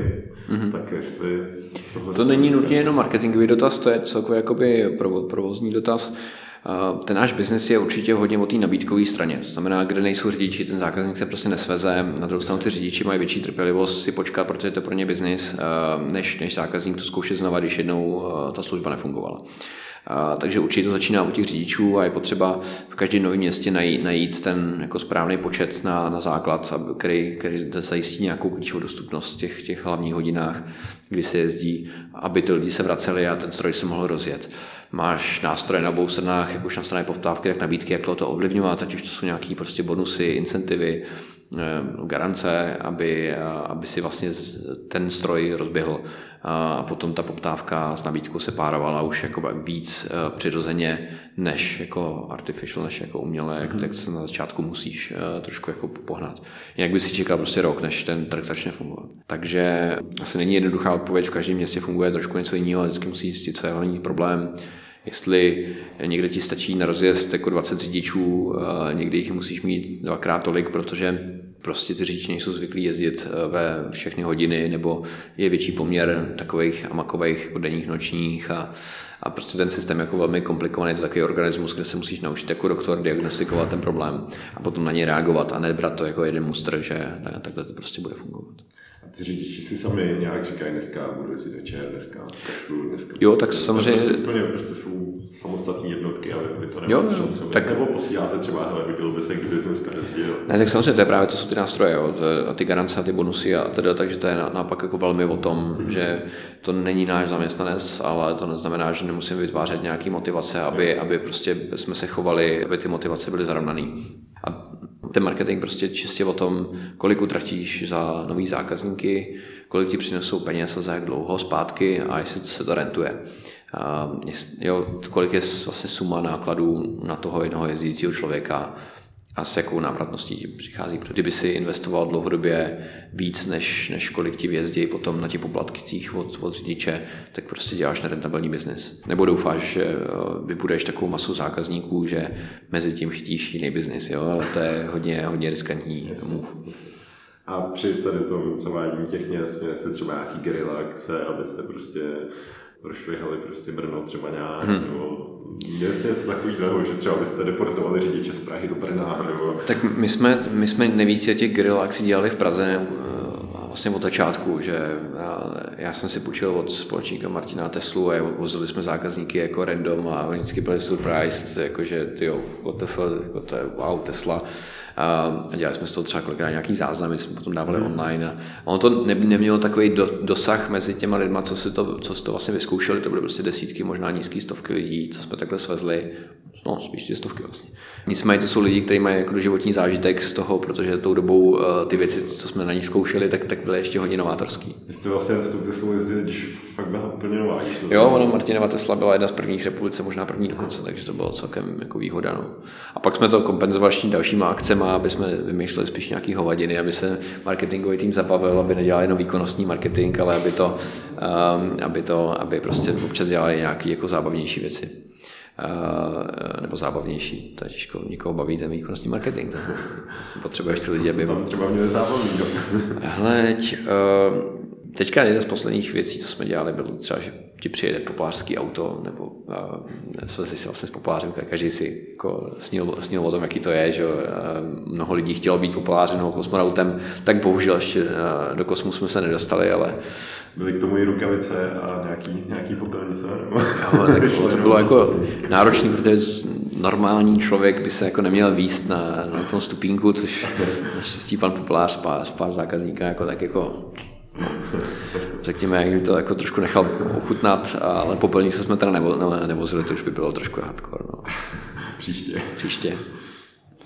mm-hmm. tak jestli. To není nutně jenom marketingový dotaz, to je celkově jakoby provozní dotaz. Ten náš biznis je určitě hodně o té nabídkové straně. To znamená, kde nejsou řidiči, ten zákazník se prostě nesveze. Na druhou stranu ty řidiči mají větší trpělivost si počkat, protože to pro ně biznis, než, než zákazník to zkoušet znova, když jednou ta služba nefungovala. Takže určitě to začíná u těch řidičů a je potřeba v každém novém městě najít, najít ten jako správný počet na, na základ, který, který zajistí nějakou klíčovou dostupnost v těch, těch hlavních hodinách, kdy se jezdí, aby ty lidi se vraceli a ten stroj se mohl rozjet máš nástroje na obou stranách, jak už na straně poptávky, tak nabídky, jak to ovlivňovat, ať už to jsou nějaké prostě bonusy, incentivy, garance, aby, aby si vlastně ten stroj rozběhl a potom ta poptávka s nabídkou se párovala už jako víc přirozeně než jako artificial, než jako umělé, jak mm-hmm. tak se na začátku musíš trošku jako pohnat. Jinak by si čekal prostě rok, než ten trh začne fungovat. Takže asi není jednoduchá odpověď, v každém městě funguje trošku něco jiného, vždycky musí zjistit, co je hlavní problém jestli někde ti stačí na rozjezd jako 20 řidičů, někdy jich musíš mít dvakrát tolik, protože prostě ty řidiči nejsou zvyklí jezdit eh, ve všechny hodiny, nebo je větší poměr takových amakových denních, nočních a, a prostě ten systém je jako velmi komplikovaný, je to takový organismus, kde se musíš naučit jako doktor diagnostikovat ten problém a potom na něj reagovat a nebrat to jako jeden mustr, že takhle to prostě bude fungovat. Ty řidiči si sami nějak říkají, dneska budu jezdit večer, dneska kašlu, dneska... Jo, tak samozřejmě... Prostě úplně prostě jsou samostatní jednotky, ale vy to jo, tak... Nebo posíláte třeba, hele, viděl by se, kdyby dneska jezdil. Ne, tak samozřejmě to je právě, to jsou ty nástroje, jo, a ty garance a ty bonusy a teda, takže to je naopak jako velmi o tom, hmm. že to není náš zaměstnanec, ale to neznamená, že nemusíme vytvářet nějaký motivace, aby, aby prostě jsme se chovali, aby ty motivace byly zarovnané. A ten marketing prostě čistě o tom, kolik utratíš za nový zákazníky, kolik ti přinesou peněz a za jak dlouho zpátky a jestli se to rentuje. Uh, jo, kolik je vlastně suma nákladů na toho jednoho jezdícího člověka a s jakou návratností přichází. Kdyby si investoval dlouhodobě víc, než, než kolik ti vjezdí potom na těch poplatcích od, od řidiče, tak prostě děláš nerentabilní biznis. Nebo doufáš, že eh, vybudeš takovou masu zákazníků, že mezi tím chytíš jiný biznis, jo? ale to je hodně, hodně riskantní move. A při tady tom zavádění těch měst, měli jste třeba nějaký gerila akce, abyste prostě prošvihali prostě Brno třeba nějak, hmm. nebo Jasně, něco takového, že třeba byste deportovali řidiče z Prahy do Brna, nebo... Tak my jsme, my jsme nejvíc těch grill akcí dělali v Praze eh, vlastně od začátku, že já, já jsem si půjčil od společníka Martina Teslu a vozili jsme zákazníky jako random a oni vždycky byli surprised, jakože ty what the fuck, jako to je wow, Tesla. A dělali jsme z toho třeba kolikrát nějaký záznamy, jsme potom dávali hmm. online. A ono to ne, nemělo takový do, dosah mezi těma lidma, co si to, co si to vlastně vyzkoušeli, to byly prostě desítky, možná nízké stovky lidí, co jsme takhle svezli, no spíš ty stovky vlastně. Nicméně to jsou lidi, kteří mají jako životní zážitek z toho, protože tou dobou eh, ty věci, co jsme na nich zkoušeli, tak, tak byly ještě hodně novátorský. Vy jste vlastně s tou Teslou jezdili, když fakt byla úplně nová. Jo, ona Martinova Tesla byla jedna z prvních republice, možná první dokonce, takže to bylo celkem jako výhoda. No. A pak jsme to kompenzovali dalšíma akcemi, aby jsme vymýšleli spíš nějaký hovadiny, aby se marketingový tým zabavil, aby nedělali jenom výkonnostní marketing, ale aby to, um, aby to, aby prostě občas dělali nějaké jako zábavnější věci. Uh, nebo zábavnější. To je těžko, nikoho baví ten výkonnostní marketing. To si potřebuješ ty lidi, aby... Tam třeba měli zábavný, Hleď, uh, teďka jedna z posledních věcí, co jsme dělali, bylo třeba, že ti přijede populářský auto, nebo uh, svezli si vlastně s populářem, každý si jako snil, snil o tom, jaký to je, že uh, mnoho lidí chtělo být populářem nebo kosmonautem, tak bohužel ještě uh, do kosmu jsme se nedostali, ale byly k tomu i rukavice a nějaký, nějaký popelnice? Nebo... Jo, tak bylo, to bylo jako náročný, protože normální člověk by se jako neměl výst na, na tom stupínku, což naštěstí pan Populář spál, spál zákazníka jako tak jako řekněme, jak to jako trošku nechal ochutnat, ale popelnice jsme teda nevo, ne, nevozili, to už by bylo trošku hardcore. No. Příště. Příště.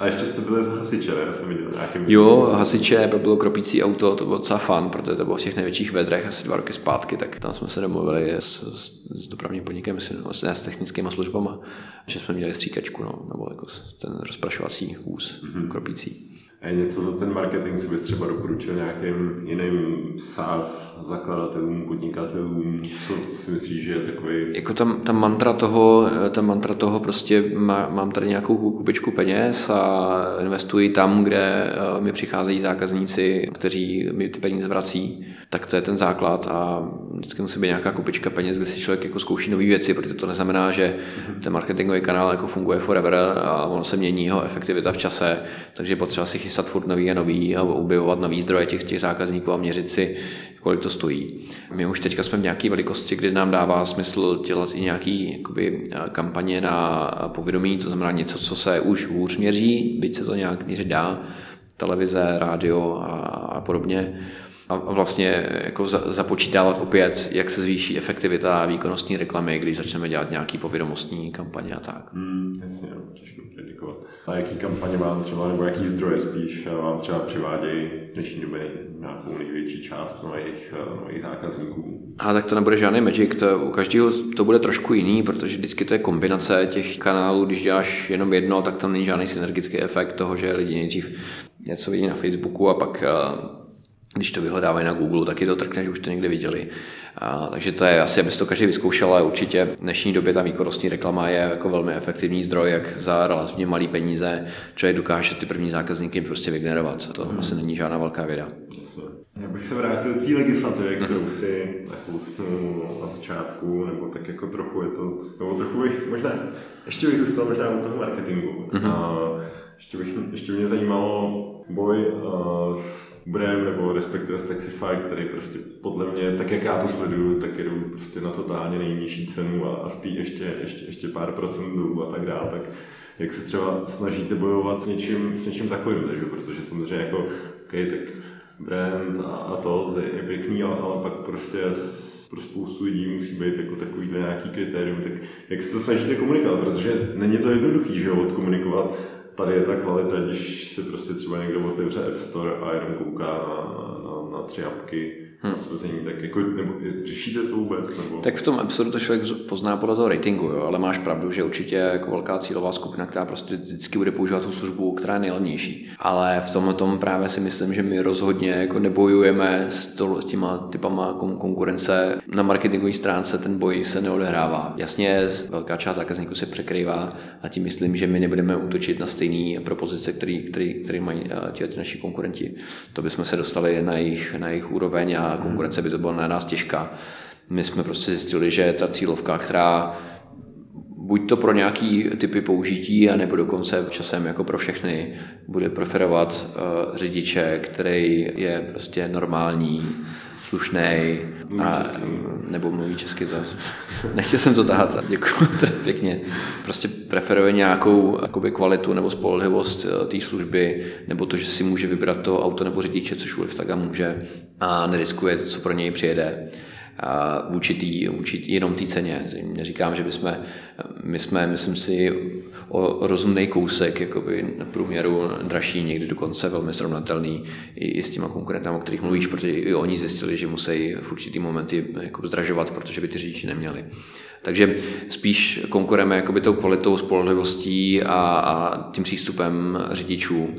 A ještě jste byli z hasiče, ne? Já jsem viděl nějaký... Jo, hasiče, to bylo kropící auto, to bylo docela fun, protože to bylo v těch největších vedrech asi dva roky zpátky, tak tam jsme se domluvili s, s, s dopravním podnikem, s, ne, s technickými službama, že jsme měli stříkačku, no, nebo jako ten rozprašovací vůz mm-hmm. kropící. A je něco za ten marketing, co bys třeba doporučil nějakým jiným SaaS zakladatelům, podnikatelům, co si myslíš, že je takový... Jako ta, ta mantra toho, ta mantra toho prostě má, mám tady nějakou kupičku peněz a investuji tam, kde eh, mi přicházejí zákazníci, kteří mi ty peníze vrací, tak to je ten základ a vždycky musí být nějaká kupička peněz, kde si člověk jako zkouší nové věci, protože to neznamená, že ten marketingový kanál jako funguje forever a ono se mění jeho efektivita v čase, takže potřeba si furt nový a nový a objevovat nový zdroje těch, těch zákazníků a měřit si, kolik to stojí. My už teďka jsme v nějaké velikosti, kdy nám dává smysl dělat i nějaký jakoby, kampaně na povědomí, to znamená něco, co se už hůř měří, byť se to nějak měřit dá, televize, rádio a, a podobně a vlastně jako započítávat opět, jak se zvýší efektivita výkonnostní reklamy, když začneme dělat nějaký povědomostní kampaně a tak. Hmm, jasně, těžko komunikovat. A jaký kampaně vám třeba, nebo jaký zdroje spíš vám třeba přivádějí v dnešní době nějakou největší část nových, nových zákazníků? A tak to nebude žádný magic, to u každého to bude trošku jiný, protože vždycky to je kombinace těch kanálů, když děláš jenom jedno, tak tam není žádný synergický efekt toho, že lidi nejdřív něco vidí na Facebooku a pak když to vyhledávají na Google, taky to trkne, že už to někde viděli. A, takže to je asi, aby to každý vyzkoušel, ale určitě v dnešní době ta výkonnostní reklama je jako velmi efektivní zdroj, jak za relativně malý peníze člověk dokáže ty první zákazníky prostě vygenerovat. To hmm. asi není žádná velká věda. Já bych se vrátil k té legislativě, kterou si tak na začátku, nebo tak jako trochu je to, nebo trochu bych možná, ještě bych dostal možná u toho marketingu. Mm-hmm. A ještě, bych, ještě mě zajímalo boj uh, s Uberem nebo respektive s Taxify, který prostě podle mě, tak jak já to sleduju, tak jedou prostě na totálně nejnižší cenu a, a z té ještě, ještě, ještě pár procent dolů a tak dále, tak jak se třeba snažíte bojovat s něčím, s něčím takovým, takže, protože samozřejmě jako, OK, tak brand a, a to je pěkný, ale, ale pak prostě pro spoustu lidí musí být jako takovýhle nějaký kritérium, tak jak se to snažíte komunikovat, protože není to jednoduchý, že jo, odkomunikovat tady je ta kvalita, když si prostě třeba někdo otevře App Store a jenom kouká na, na, na tři apky, hmm. tak jako, nebo řešíte to vůbec? Nebo? Tak v tom epizodu to člověk pozná podle toho ratingu, jo, ale máš pravdu, že určitě jako velká cílová skupina, která prostě vždycky bude používat tu službu, která je nejlevnější. Ale v tom tom právě si myslím, že my rozhodně jako nebojujeme s, to, s těma typama konkurence. Na marketingové stránce ten boj se neodehrává. Jasně, velká část zákazníků se překrývá a tím myslím, že my nebudeme útočit na stejné propozice, který mají ti naši konkurenti. To bychom se dostali na jejich, na jejich úroveň a konkurence by to byla na nás těžká. My jsme prostě zjistili, že ta cílovka, která buď to pro nějaký typy použití, anebo dokonce časem jako pro všechny, bude preferovat uh, řidiče, který je prostě normální, slušný a nebo mluví česky. To, nechtěl jsem to tahat, děkuji pěkně. Prostě preferuje nějakou jakoby, kvalitu nebo spolehlivost eh, té služby, nebo to, že si může vybrat to auto nebo řidiče, což u Liftaga může a neriskuje, co pro něj přijede vůči, tý, vůči jenom té ceně. Neříkám, že bychom, my jsme, myslím si, o rozumný kousek jakoby na průměru dražší, někdy dokonce velmi srovnatelný i, i s těma konkurentami, o kterých mluvíš, protože i oni zjistili, že musí v určitý momenty jako zdražovat, protože by ty řidiči neměli. Takže spíš konkurujeme jakoby tou kvalitou, spolehlivostí a, a tím přístupem řidičů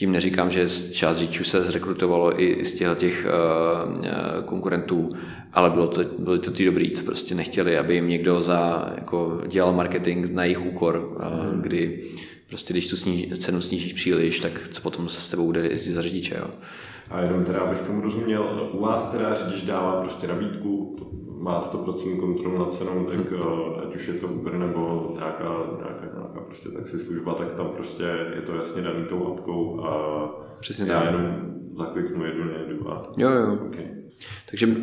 tím neříkám, že část řidičů se zrekrutovalo i z těch, těch uh, konkurentů, ale bylo to, byly to ty dobrý, co prostě nechtěli, aby jim někdo za, jako, dělal marketing na jejich úkor, uh, kdy prostě když tu sníž, cenu snížíš příliš, tak co potom se s tebou bude jezdit za řidiče. Jo? A jenom teda, abych tomu rozuměl, u vás teda řidič dává prostě nabídku, má 100% kontrolu nad cenou, tak hmm. ať už je to Uber nebo nějaká, nějaká prostě služba, tak tam prostě je to jasně daný tou apkou a Přesně já tak. jenom zakliknu, jedu, nejedu a... Jo, jo. Okay. Takže uh,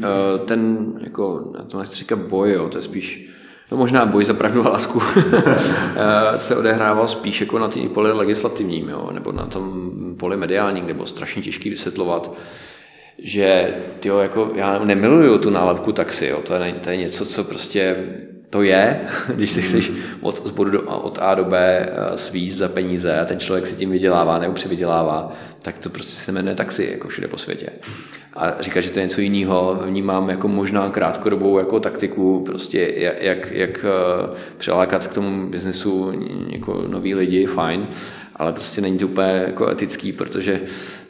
ten, jako, já to nechci říkat boj, jo, to je spíš No možná boj za pravdu a lásku eh, se odehrával spíš jako na té poli legislativním, jo, nebo na tom poli mediálním, kde bylo strašně těžké vysvětlovat, že tyjo, jako já nemiluju tu nálepku taxi, jo, to, je, to je něco, co prostě to je, když si chceš od, z bodu do, od A do B eh, svízt za peníze a ten člověk si tím vydělává nebo přivydělává, tak to prostě se jmenuje taxi, jako všude po světě. A říká, že to je něco jiného, vnímám jako možná krátkodobou jako taktiku, prostě jak, jak eh, přilákat k tomu biznesu jako nový lidi, fajn, ale prostě není to úplně jako etický, protože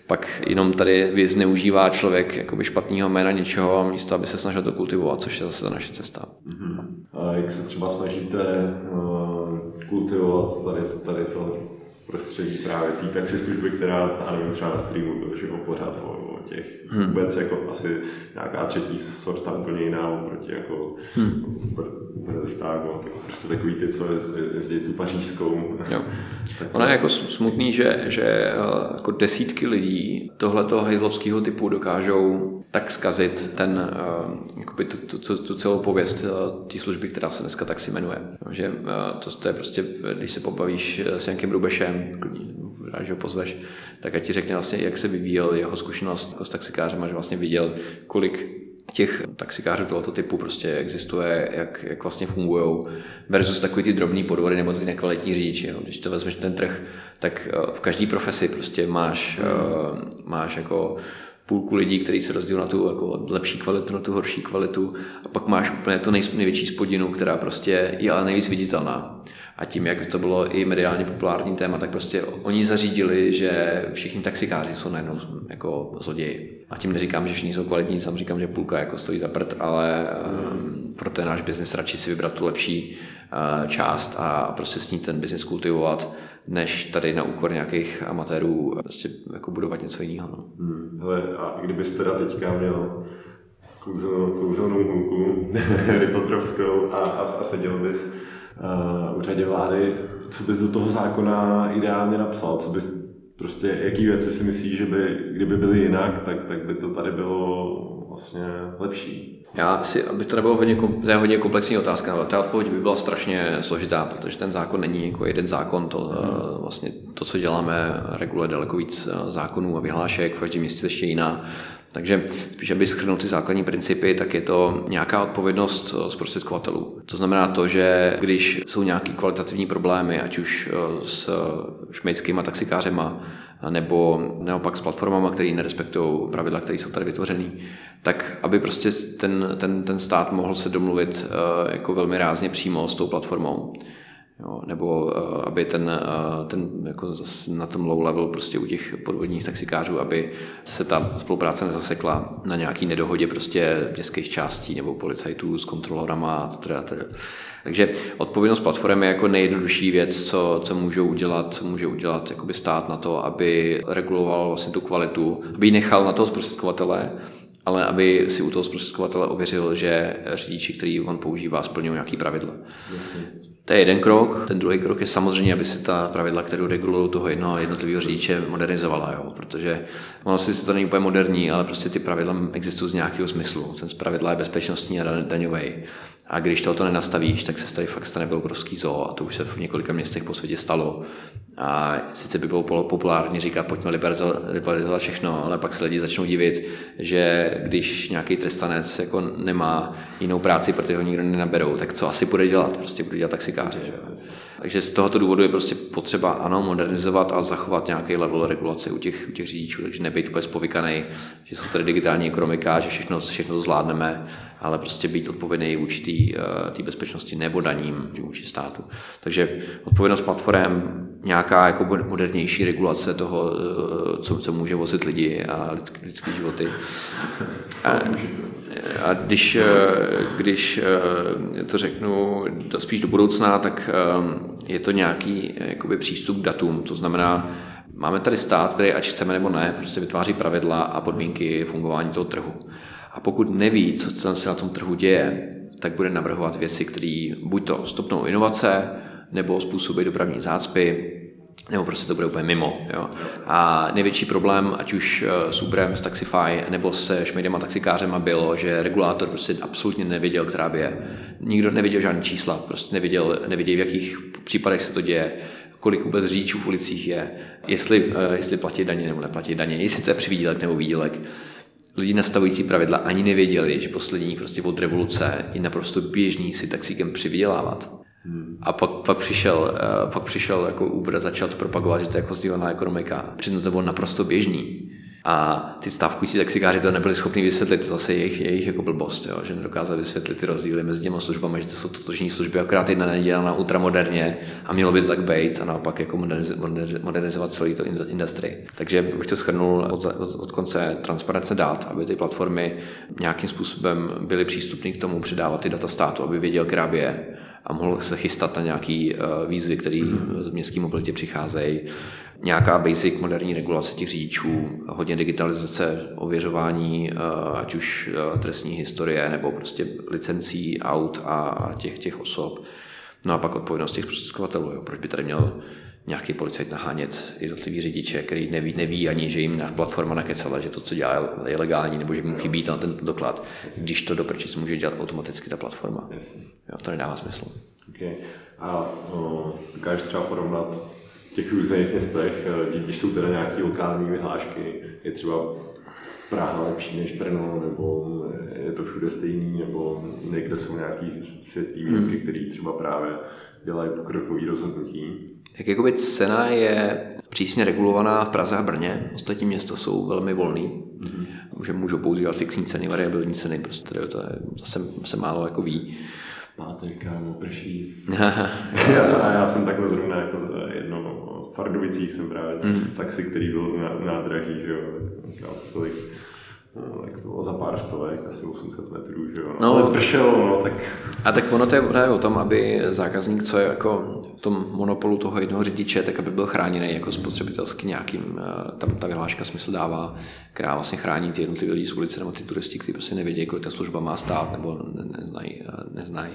pak jenom tady zneužívá člověk jakoby špatného jména něčeho a místo, aby se snažil to kultivovat, což je zase ta naše cesta. Mm-hmm. A jak se třeba snažíte uh, kultivovat tady to, tady to prostředí právě té taxislužby, která, nevím, třeba na streamu to, že pořád o, o těch hmm. vůbec jako asi nějaká třetí sorta úplně jiná oproti jako hmm. Brdelštágu, tak prostě takový ty, co jezdí tu pařížskou. Jo. Ono je jako smutný, že, že eh, jako desítky lidí tohleto hajzlovského typu dokážou tak zkazit ten, uh, jakoby tu, tu, tu, tu celou pověst uh, té služby, která se dneska tak si jmenuje. Že to, to je prostě, když se pobavíš s nějakým Rubešem, rád, že ho pozveš, tak ať ti řekne vlastně, jak se vyvíjel jeho zkušenost jako s taxikářem a že vlastně viděl, kolik těch taxikářů tohoto typu prostě existuje, jak, jak vlastně fungují, versus takový ty drobný podvody nebo ty nekvalitní řidiči. Když to vezmeš ten trh, tak eh, v každé profesi prostě máš, mm. máš jako půlku lidí, kteří se rozdělují na tu jako lepší kvalitu, na tu horší kvalitu a pak máš úplně to největší spodinu, která prostě je ale nejvíc viditelná. A tím, jak to bylo i mediálně populární téma, tak prostě oni zařídili, že všichni taxikáři jsou najednou jako zloději. A tím neříkám, že všichni jsou kvalitní, sam říkám, že půlka jako stojí za prd, ale um, proto je náš biznis radši si vybrat tu lepší uh, část a prostě s ní ten biznis kultivovat, než tady na úkor nějakých amatérů prostě jako budovat něco jiného. No. Hmm, hele, a kdybyste teda teďka měl kouzelnou, kouzelnou hůlku Potrovskou a, a, a seděl bys uh, úřadě vlády, co bys do toho zákona ideálně napsal? Co bys prostě, jaký věci si myslíš, že by, kdyby byly jinak, tak, tak by to tady bylo vlastně lepší? Já si, aby to nebylo hodně, to je hodně komplexní otázka, ale ta odpověď by byla strašně složitá, protože ten zákon není jako jeden zákon, to, hmm. vlastně to, co děláme, reguluje daleko víc eh, zákonů a vyhlášek, v každém městě ještě jiná. Takže spíš, aby schrnul ty základní principy, tak je to nějaká odpovědnost eh, zprostředkovatelů. To znamená to, že když jsou nějaké kvalitativní problémy, ať už eh, s šmejdskýma taxikářema, nebo naopak s platformama, které nerespektují pravidla, které jsou tady vytvořené, tak aby prostě ten, ten, ten stát mohl se domluvit eh, jako velmi rázně přímo s tou platformou. Jo, nebo uh, aby ten, uh, ten jako na tom low level prostě u těch podvodních taxikářů, aby se ta spolupráce nezasekla na nějaký nedohodě prostě městských částí nebo policajtů s kontrolorama teda, teda. Takže odpovědnost platformy je jako nejjednodušší věc, co, co můžou udělat, co může udělat jakoby stát na to, aby reguloval vlastně tu kvalitu, aby ji nechal na toho zprostředkovatele, ale aby si u toho zprostředkovatele ověřil, že řidiči, který on používá, splňují nějaký pravidla. To je jeden krok. Ten druhý krok je samozřejmě, aby se ta pravidla, kterou regulují toho jednoho jednotlivého řidiče, modernizovala, jo? protože ono si to není úplně moderní, ale prostě ty pravidla existují z nějakého smyslu. Ten z pravidla je bezpečnostní a daňový. A když tohoto nenastavíš, tak se tady fakt stane obrovský zoo a to už se v několika městech po světě stalo. A sice by bylo populárně říkat, pojďme liberalizovat všechno, ale pak se lidi začnou divit, že když nějaký trestanec jako nemá jinou práci, protože ho nikdo nenaberou, tak co asi bude dělat? Prostě bude dělat taxikáře. Že? Takže z tohoto důvodu je prostě potřeba ano, modernizovat a zachovat nějaký level regulace u těch, u těch řidičů, takže nebejt úplně spovykaný, že jsou tady digitální ekonomika, že všechno, všechno to zvládneme, ale prostě být odpovědný vůči té uh, bezpečnosti nebo daním vůči státu. Takže odpovědnost platform, nějaká jako modernější regulace toho, uh, co, co může vozit lidi a lidské, lidské životy. A, a když, eh, když to řeknu spíš do budoucna, tak je to nějaký jakoby, přístup k datům. To znamená, máme tady stát, který, ať chceme nebo ne, prostě vytváří pravidla a podmínky fungování toho trhu. A pokud neví, co se na tom trhu děje, tak bude navrhovat věci, které buď to stopnou inovace, nebo způsobí dopravní zácpy, nebo prostě to bude úplně mimo. Jo. A největší problém, ať už eh, s Uberem, s Taxify, nebo se Šmejdem a taxikářema bylo, že regulátor prostě absolutně nevěděl, která by je. Nikdo nevěděl žádný čísla, prostě nevěděl, nevěděl, v jakých případech se to děje, kolik vůbec řidičů v ulicích je, jestli, eh, jestli platí daně nebo neplatí daně, jestli to je přivýdělek nebo výdělek lidi nastavující pravidla ani nevěděli, že poslední prostě od revoluce je naprosto běžný si taxíkem přivydělávat. Hmm. A pak, pak, přišel, uh, pak přišel jako Uber začal to propagovat, že to je jako sdílená ekonomika. Přitom to bylo naprosto běžný. A ty stávkující taxikáři to nebyli schopni vysvětlit, to zase jejich, jejich jako blbost, jo, že nedokázali vysvětlit ty rozdíly mezi těma službami, že to jsou totožní služby, akorát jedna nedělaná ultramoderně a mělo by to tak být a naopak jako modernizovat celý to industry. Takže už to schrnul od, od, od konce transparence dát, aby ty platformy nějakým způsobem byly přístupné k tomu předávat ty data státu, aby věděl, která je a mohl se chystat na nějaký uh, výzvy, které z městské mobilitě přicházejí nějaká basic moderní regulace těch řidičů, hodně digitalizace, ověřování, eh, ať už eh, trestní historie nebo prostě licencí aut a těch, těch osob. No a pak odpovědnost těch zprostředkovatelů. Proč by tady měl nějaký policajt nahánět jednotlivý řidiče, který neví, neví ani, že jim platforma nakecala, že to, co dělá, je legální, nebo že mu chybí na ten doklad, když to do může dělat automaticky ta platforma. Jo, to nedává smysl. Okay. A no, dokážeš třeba porovnat těch různých městech, eh, když jsou teda nějaké lokální vyhlášky, je třeba Praha lepší než Brno, nebo je to všude stejný, nebo někde jsou nějaký světlý výjimky, hmm. které třeba právě dělají pokrokový rozhodnutí. Tak jakoby cena je přísně regulovaná v Praze a Brně, ostatní města jsou velmi volný. Mm-hmm. Může, můžou používat fixní ceny, variabilní ceny, prostě to je, zase se málo jako ví. Pátek, kámo, prší. já, jsem, já jsem takhle zrovna jako jedno v Pardubicích jsem právě mm. taxi, který byl u nádraží, že jo, tolik No, jak to bylo za pár stovek, asi 800 metrů, že jo. No, Ale pršelo, no, tak... A tak ono to je právě o tom, aby zákazník, co je jako v tom monopolu toho jednoho řidiče, tak aby byl chráněný jako spotřebitelsky nějakým, eh, tam ta vyhláška smysl dává, která vlastně chrání ty jednotlivé lidi z ulice nebo ty turisti, kteří prostě nevědí, kolik ta služba má stát nebo neznají. Eh, neznají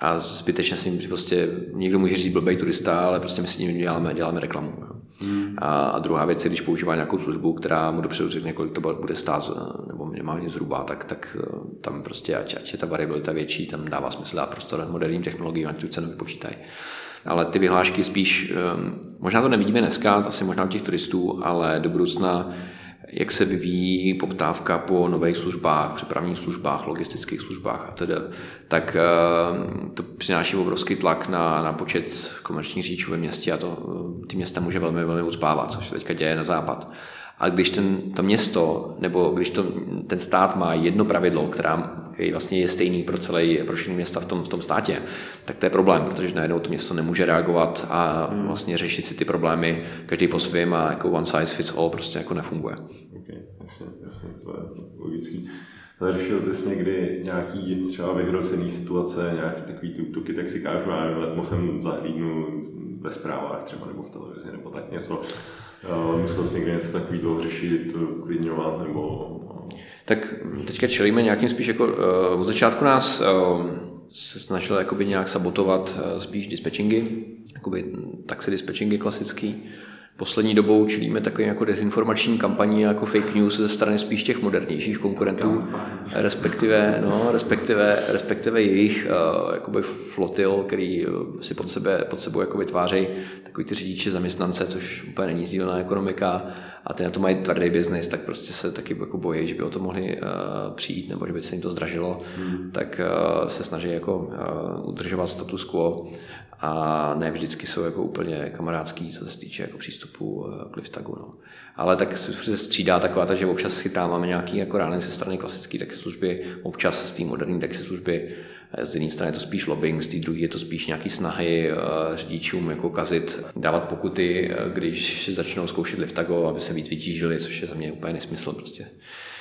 a zbytečně si prostě někdo může říct blbej turista, ale prostě my si tím děláme, děláme reklamu. Hmm. A, druhá věc je, když používá nějakou službu, která mu dopředu řekne, kolik to bude stát, nebo minimálně zhruba, tak, tak eh, tam prostě, ať, ať je ta variabilita větší, tam dává smysl dát prostor moderním technologiím, ať tu cenu vypočítají. Ale ty vyhlášky spíš, eh, možná to nevidíme dneska, asi možná u těch turistů, ale do budoucna jak se vyvíjí poptávka po nových službách, přepravních službách, logistických službách a tedy, tak eh, to přináší obrovský tlak na, na počet komerčních řidičů ve městě a to eh, ty města může velmi, velmi ucpávat, což se teďka děje na západ. A když ten, to město, nebo když to, ten stát má jedno pravidlo, která, který vlastně je stejný pro celé, pro všechny města v tom, v tom státě, tak to je problém, protože najednou to město nemůže reagovat a hmm. vlastně řešit si ty problémy každý po svém a jako one size fits all prostě jako nefunguje. Okay, jasně, jasně, to je logický. Řešil jsi někdy nějaký třeba vyhrocený situace, nějaký takový ty útoky, tak si kážu, já nevím, jsem zahlídnu ve zprávách třeba nebo v televizi nebo tak něco. Musel jsi někdy něco takového řešit, klidňovat nebo... Tak teďka čelíme nějakým spíš jako... Uh, od začátku nás uh, se snažil jakoby nějak sabotovat uh, spíš dispatchingy, jakoby taxi dispatchingy klasický. Poslední dobou čelíme takovým jako dezinformační kampaní jako fake news ze strany spíš těch modernějších konkurentů, respektive, no, respektive, respektive jejich uh, jakoby flotil, který si pod, sebe, pod sebou jako vytvářejí takový ty řidiče zaměstnance, což úplně není sdílená ekonomika a ty na to mají tvrdý biznis, tak prostě se taky jako bojí, že by o to mohli uh, přijít nebo že by se jim to zdražilo, hmm. tak uh, se snaží jako uh, udržovat status quo a ne vždycky jsou jako úplně kamarádský, co se týče jako přístupu k liftagu. No. Ale tak se střídá taková, ta, že občas chytáváme nějaký jako rány ze strany klasické taxi služby, občas z té moderní taxi služby z jedné strany je to spíš lobbying, z té druhé je to spíš nějaký snahy uh, řidičům jako kazit, dávat pokuty, uh, když začnou zkoušet liftago, aby se víc vytížili, což je za mě úplně nesmysl prostě.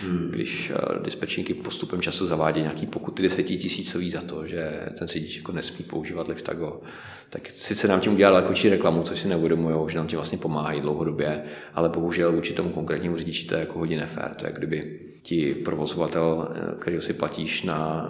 Hmm. Když dispečníky postupem času zavádějí nějaký pokuty desetitisícový za to, že ten řidič jako nesmí používat liftago, tak sice nám tím udělali daleko reklamu, což si neuvědomují, že nám tím vlastně pomáhají dlouhodobě, ale bohužel vůči tomu konkrétnímu řidiči to je jako hodně nefér. To je, kdyby ti provozovatel, který si platíš na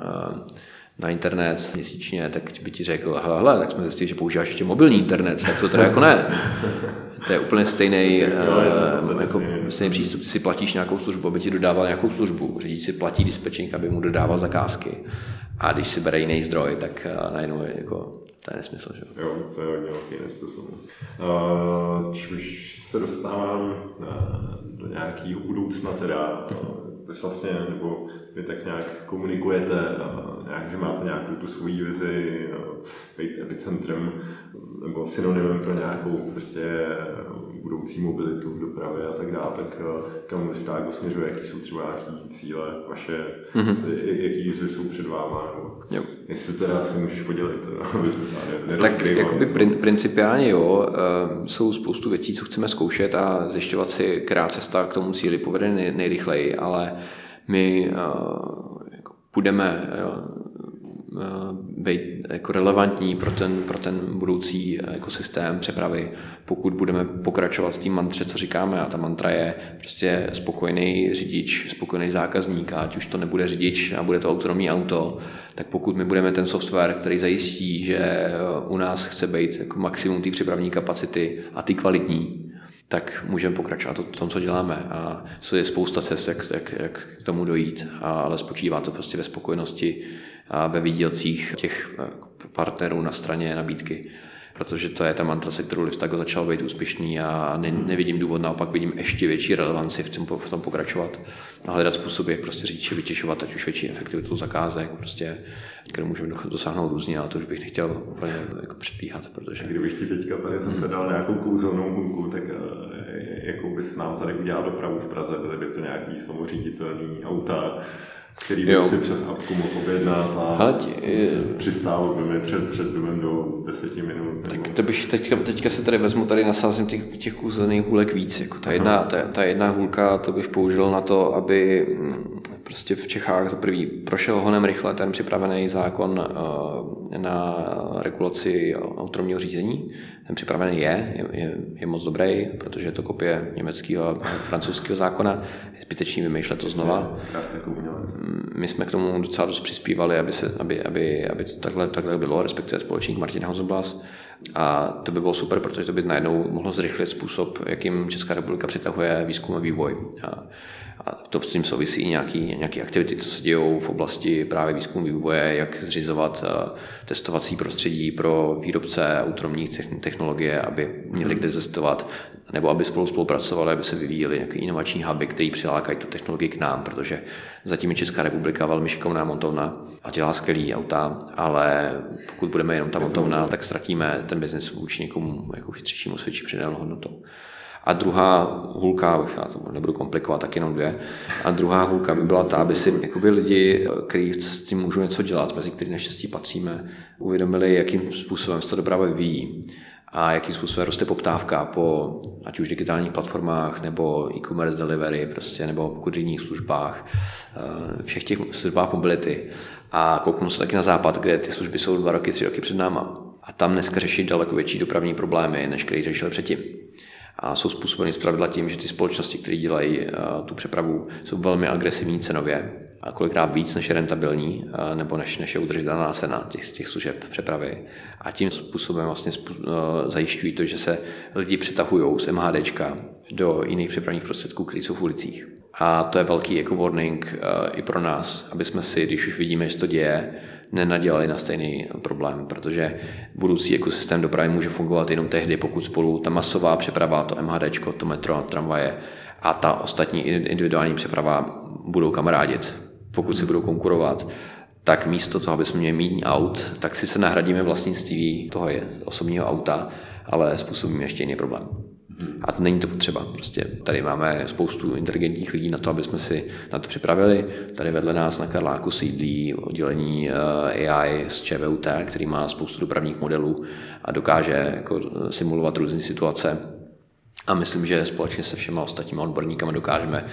na internet měsíčně, tak by ti řekl, hele, hele, tak jsme zjistili, že používáš ještě mobilní internet, tak to teda jako ne. To je úplně stejný, uh, jako stejný přístup. Ty si platíš nějakou službu, aby ti dodával nějakou službu. Řidič si platí dispečink, aby mu dodával zakázky. A když si bere jiný zdroj, tak uh, najednou je jako, to je nesmysl. Že? Jo, to je hodně velký nesmysl. Uh, už se dostávám uh, do nějakého budoucna teda, uh, to vlastně, nebo vy tak nějak komunikujete, nějak, že máte nějakou tu svoji vizi, být epicentrem nebo synonymem pro nějakou prostě budoucí mobilitu v dopravě a tak dále, tak kam Liftágo směřuje, jaký jsou třeba nějaký cíle vaše, mm-hmm. jaký výzvy jsou před váma, nebo jo. jestli teda si můžeš podělit, aby se Tak jakoby prin, principiálně jo, jsou spoustu věcí, co chceme zkoušet a zjišťovat si, která cesta k tomu cíli povede nej, nejrychleji, ale my jako budeme být jako relevantní pro ten, pro ten budoucí ekosystém přepravy, pokud budeme pokračovat v té mantře, co říkáme. A ta mantra je prostě spokojený řidič, spokojený zákazník, ať už to nebude řidič a bude to autonomní auto, tak pokud my budeme ten software, který zajistí, že u nás chce být jako maximum té přepravní kapacity a ty kvalitní, tak můžeme pokračovat v tom, co děláme. A je spousta cest, jak, jak, jak k tomu dojít, a, ale spočívá to prostě ve spokojenosti a ve výdělcích těch eh, partnerů na straně nabídky. protože to je ta mantra, se kterou Liftago začal být úspěšný a ne, nevidím důvod, naopak vidím ještě větší relevanci v tom, v tom pokračovat a hledat způsoby, jak prostě řidiče vytěšovat, ať už větší efektivitu zakázek, prostě, kterou můžeme dosáhnout různě, ale to už bych nechtěl úplně jako předbíhat, protože... Kdybych ti teďka tady zase dal nějakou kouzelnou hůlku, tak eh, jakou bys nám tady udělal dopravu v Praze, byly by to nějaký samoříditelný auta, který bych si přes apku mohl objednat a Hať, přistál by mi před, před domem do deseti minut. Tak to bych teďka, teďka se tady vezmu, tady nasázím těch, těch kouzelných hůlek víc. Jako ta, jedna, ta, ta, jedna hůlka, to bych použil na to, aby mm, prostě v Čechách za prvý prošel honem rychle ten připravený zákon eh, na regulaci autonomního řízení. Ten připravený je, je, je, moc dobrý, protože je to kopie německého a francouzského zákona. Je zbytečný vymýšlet to znova. My jsme k tomu docela dost přispívali, aby, se, aby, aby, aby to takhle, takhle bylo, respektive společník Martin Hausenblas. A to by bylo super, protože to by najednou mohlo zrychlit způsob, jakým Česká republika přitahuje výzkum a vývoj. A a to s tím souvisí nějaké nějaký aktivity, co se dějou v oblasti právě výzkumu vývoje, jak zřizovat eh, testovací prostředí pro výrobce autonomních technologie, aby měli kde testovat, nebo aby spolu spolupracovali, aby se vyvíjeli nějaké inovační huby, které přilákají tu technologii k nám, protože zatím je Česká republika velmi šikovná montovna a dělá skvělý auta, ale pokud budeme jenom ta montovna, tak ztratíme ten biznis vůči někomu jako chytřejšímu svědčí přidanou hodnotou. A druhá hůlka, už já to nebudu komplikovat, tak jenom dvě. A druhá hůlka by byla ta, aby si jakoby lidi, kteří s tím můžou něco dělat, mezi který naštěstí patříme, uvědomili, jakým způsobem se to doprava vyvíjí a jakým způsobem roste poptávka po ať už digitálních platformách nebo e-commerce delivery prostě, nebo kurijních službách, eh, všech těch službách mobility. A kouknu se taky na západ, kde ty služby jsou dva roky, tři roky před náma. A tam dneska řeší daleko větší dopravní problémy, než který řešil předtím a jsou způsobeny zpravidla tím, že ty společnosti, které dělají uh, tu přepravu, jsou velmi agresivní cenově a kolikrát víc než je rentabilní nebo než, než je udržitelná cena těch, těch služeb přepravy. A tím způsobem vlastně uh, zajišťují to, že se lidi přetahují z MHDčka do jiných přepravních prostředků, které jsou v ulicích. A to je velký jako warning uh, i pro nás, aby jsme si, když už vidíme, že to děje, nenadělali na stejný problém, protože budoucí ekosystém dopravy může fungovat jenom tehdy, pokud spolu ta masová přeprava, to MHD, to metro, tramvaje a ta ostatní individuální přeprava budou kamarádit, pokud si budou konkurovat, tak místo toho, aby jsme měli méně aut, tak si se nahradíme vlastnictví toho je osobního auta, ale způsobíme ještě jiný problém. A to není to potřeba. Prostě tady máme spoustu inteligentních lidí na to, aby jsme si na to připravili. Tady vedle nás na Karláku sídlí oddělení eh, AI z ČVUT, který má spoustu dopravních modelů a dokáže jako simulovat různé situace. A myslím, že společně se všema ostatními odborníkami dokážeme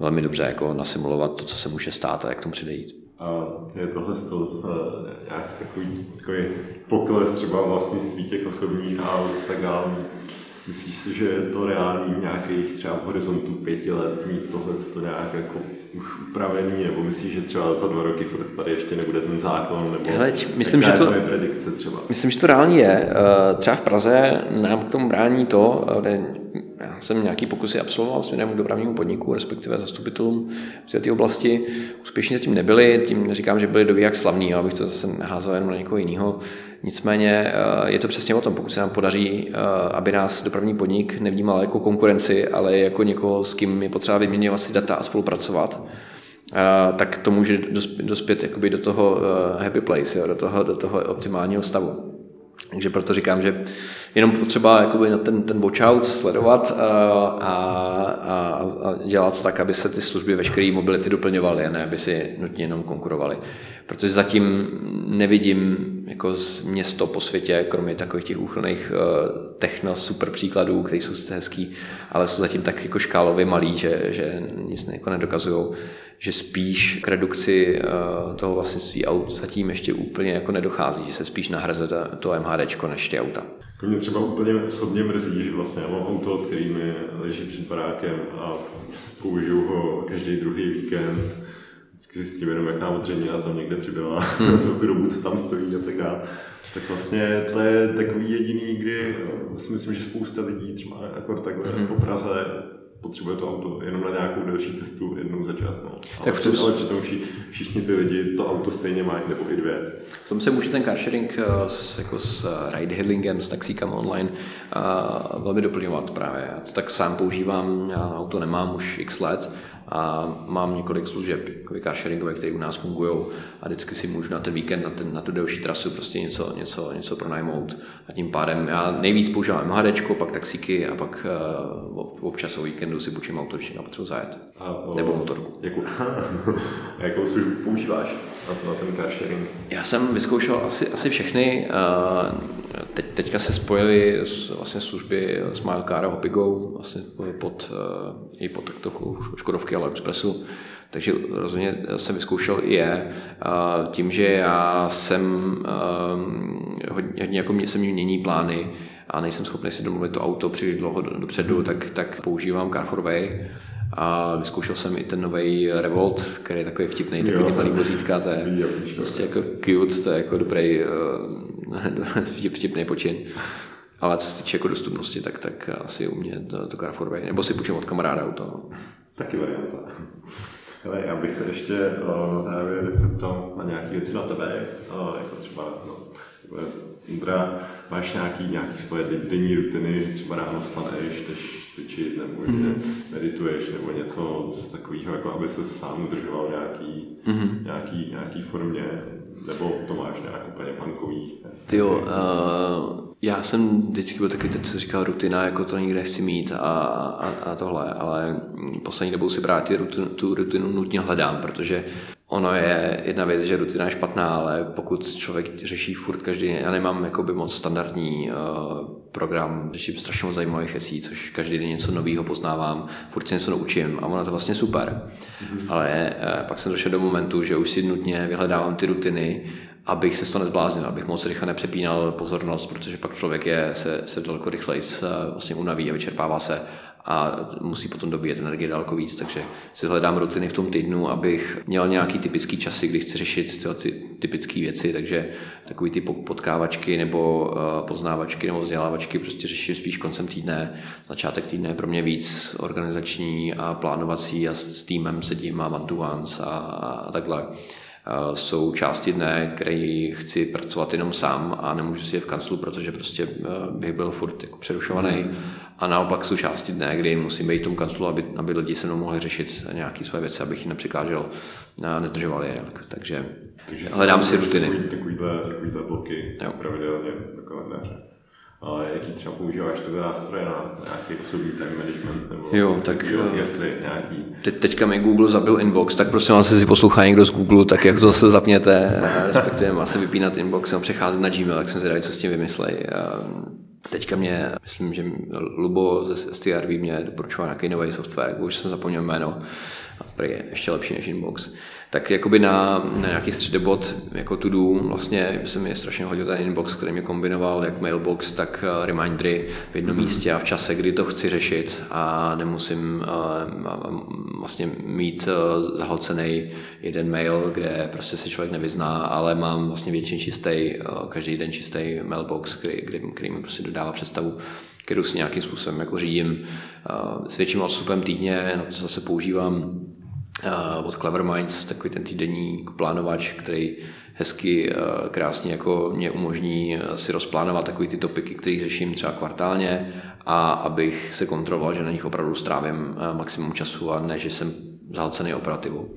velmi dobře jako nasimulovat to, co se může stát a jak tomu předejít. A je tohle toho eh, nějak takový, takový pokles třeba vlastnictví těch osobních aut tak dále Myslíš si, že je to reálný v nějakých třeba v horizontu pěti let mít tohle to nějak jako už upravený, nebo myslíš, že třeba za dva roky furt tady ještě nebude ten zákon, nebo Hele, myslím, že to, je predikce třeba? Myslím, že to reálně je. Eh, třeba v Praze nám k tomu brání to, eh, já jsem nějaký pokusy absolvoval směrem k dopravnímu podniku, respektive zastupitelům v této oblasti. Úspěšně zatím nebyli, tím neříkám, že byli doví jak slavní, abych to zase neházal jenom na někoho jiného. Nicméně eh, je to přesně o tom, pokud se nám podaří, eh, aby nás dopravní podnik nevnímal jako konkurenci, ale jako někoho, s kým je potřeba vyměňovat si data a spolupracovat, eh, tak to může dospět jakoby do toho happy place, jo, do, toho, do toho optimálního stavu. Takže proto říkám, že jenom potřeba jakoby na ten, ten watch out sledovat a, a, a, dělat tak, aby se ty služby veškeré mobility doplňovaly a ne aby si nutně jenom konkurovaly. Protože zatím nevidím jako z město po světě, kromě takových těch úchylných uh, techno super příkladů, které jsou hezký, ale jsou zatím tak jako škálově malý, že, že nic jako nedokazují že spíš k redukci uh, toho vlastnictví aut zatím ještě úplně jako nedochází, že se spíš nahrazuje to MHD než ty auta. Mě třeba úplně osobně mrzí, že vlastně já mám auto, který mi leží před barákem a použiju ho každý druhý víkend. Vždycky si s tím jenom, jaká odřenina tam někde přibyla hmm. za tu dobu, co tam stojí a tak dále. Tak vlastně to je takový jediný, kdy si myslím, že spousta lidí třeba jako takhle hmm. po Praze potřebuje to auto jenom na nějakou delší cestu jednou za čas. No. Ale, Tak v tom- ale přitom vši, všichni ty lidi to auto stejně mají, nebo i dvě. V tom se může ten carsharing eh, s, jako s eh, ride hailingem, s taxíkama online uh, velmi doplňovat právě. Já to tak sám používám, já auto nemám už x let a mám několik služeb jako carsharingové, které u nás fungují a vždycky si můžu na ten víkend, na, ten, na tu delší trasu prostě něco, něco, něco pronajmout a tím pádem já nejvíc používám MHDčko, pak taxíky a pak uh, občas o víkendu si půjčím auto, když někam potřebuji zajet. A, o, Nebo motorku. Jakou, a jakou službu používáš na, to, na ten car sharing? Já jsem vyzkoušel asi, asi všechny. Teď, teďka se spojily vlastně služby Smilecar a Hopigo vlastně pod, i pod takovou Škodovky a Expressu. Takže rozhodně jsem vyzkoušel i je. Tím, že já jsem hodně, hodně jako mě, se mi mění plány a nejsem schopný si domluvit to auto příliš dlouho do- dopředu, tak, tak používám Car for Way. A vyzkoušel jsem i ten nový Revolt, který je takový vtipný, takový Jo. ty malý vozítka, to je vyšlo. prostě jako cute, to je jako dobrý, uh, vtipný počin. Ale co se týče jako dostupnosti, tak, tak asi u mě to, to Car for Way. Nebo si půjčím od kamaráda auto. No. Taky varianta. Hele, já bych se ještě uh, na závěr zeptal na nějaké věci na tebe, uh, jako třeba, no, Indra, máš nějaký, nějaký svoje de- denní rutiny, že třeba ráno vstaneš, jdeš cvičit, nebo že medituješ, nebo něco z takového, jako aby se sám udržoval nějaký, nějaký, nějaký formě, nebo to máš nějak úplně punkový. Ty jo, uh, já jsem vždycky byl takový, teď se říkal rutina, jako to nikde chci mít a, a, a tohle, ale poslední dobou si právě rutinu, tu rutinu nutně hledám, protože ono je jedna věc, že rutina je špatná, ale pokud člověk řeší furt každý den, já nemám jakoby moc standardní uh, program, řeším strašně moc zajímavých věcí, což každý den něco nového poznávám, furt se něco naučím a ono to vlastně super. Ale uh, pak jsem došel do momentu, že už si nutně vyhledávám ty rutiny, abych se z toho nezbláznil, abych moc rychle nepřepínal pozornost, protože pak člověk je, se, se daleko rychleji s- vlastně unaví a vyčerpává se a musí potom dobíjet energie daleko víc, takže si hledám rutiny v tom týdnu, abych měl nějaký typický časy, kdy chci řešit ty typické věci, takže takový ty po- potkávačky nebo uh, poznávačky nebo vzdělávačky prostě řeším spíš koncem týdne. Začátek týdne je pro mě víc organizační a plánovací a s, týmem sedím a one to a, a takhle. Uh, jsou části dne, které chci pracovat jenom sám a nemůžu si je v kanclu, protože prostě uh, bych byl furt jako přerušovaný. A naopak jsou části dne, kdy musím být v tom kanclu, aby, aby lidi se mnou mohli řešit nějaké své věci, abych jim nepřekážel a nezdržoval je nějak. Takže, hledám si rutiny. Takový, takovýhle, takovýhle bloky Jo. pravidelně do kalendáře. Ale jaký třeba používáš tyhle nástroje na nějaký osobní time management? Nebo Jo, tak, takového, eh, jestli nějaký Teď, teďka mi Google zabil inbox, tak prosím vás, jestli poslouchá někdo z Google, tak jak to se zapněte, eh, respektive asi vypínat inbox a přecházet na Gmail, tak jsem zvědavý, co s tím vymyslej. Teďka mě, myslím, že Lubo ze STRV mě doporučoval nějaký nový software, už jsem zapomněl jméno, a je ještě lepší než inbox. Tak jakoby na, na nějaký středobod jako to do, vlastně se mi strašně hodil ten inbox, který mě kombinoval jak mailbox, tak eh, remindery v jednom místě a v čase, kdy to chci řešit a nemusím uh, vlastně mít uh, zahlcený jeden mail, kde prostě se člověk nevyzná, ale mám vlastně většině čistý, uh, každý den čistý mailbox, který, který, který mi prostě dodává představu, kterou si nějakým způsobem jako řídím s větším odstupem týdně, na to zase používám od Clever Minds, takový ten týdenní plánovač, který hezky, uh, krásně jako mě umožní uh, si rozplánovat takový ty topiky, které řeším třeba kvartálně a abych se kontroloval, že na nich opravdu strávím maximum času a ne, že jsem zahlcený operativou.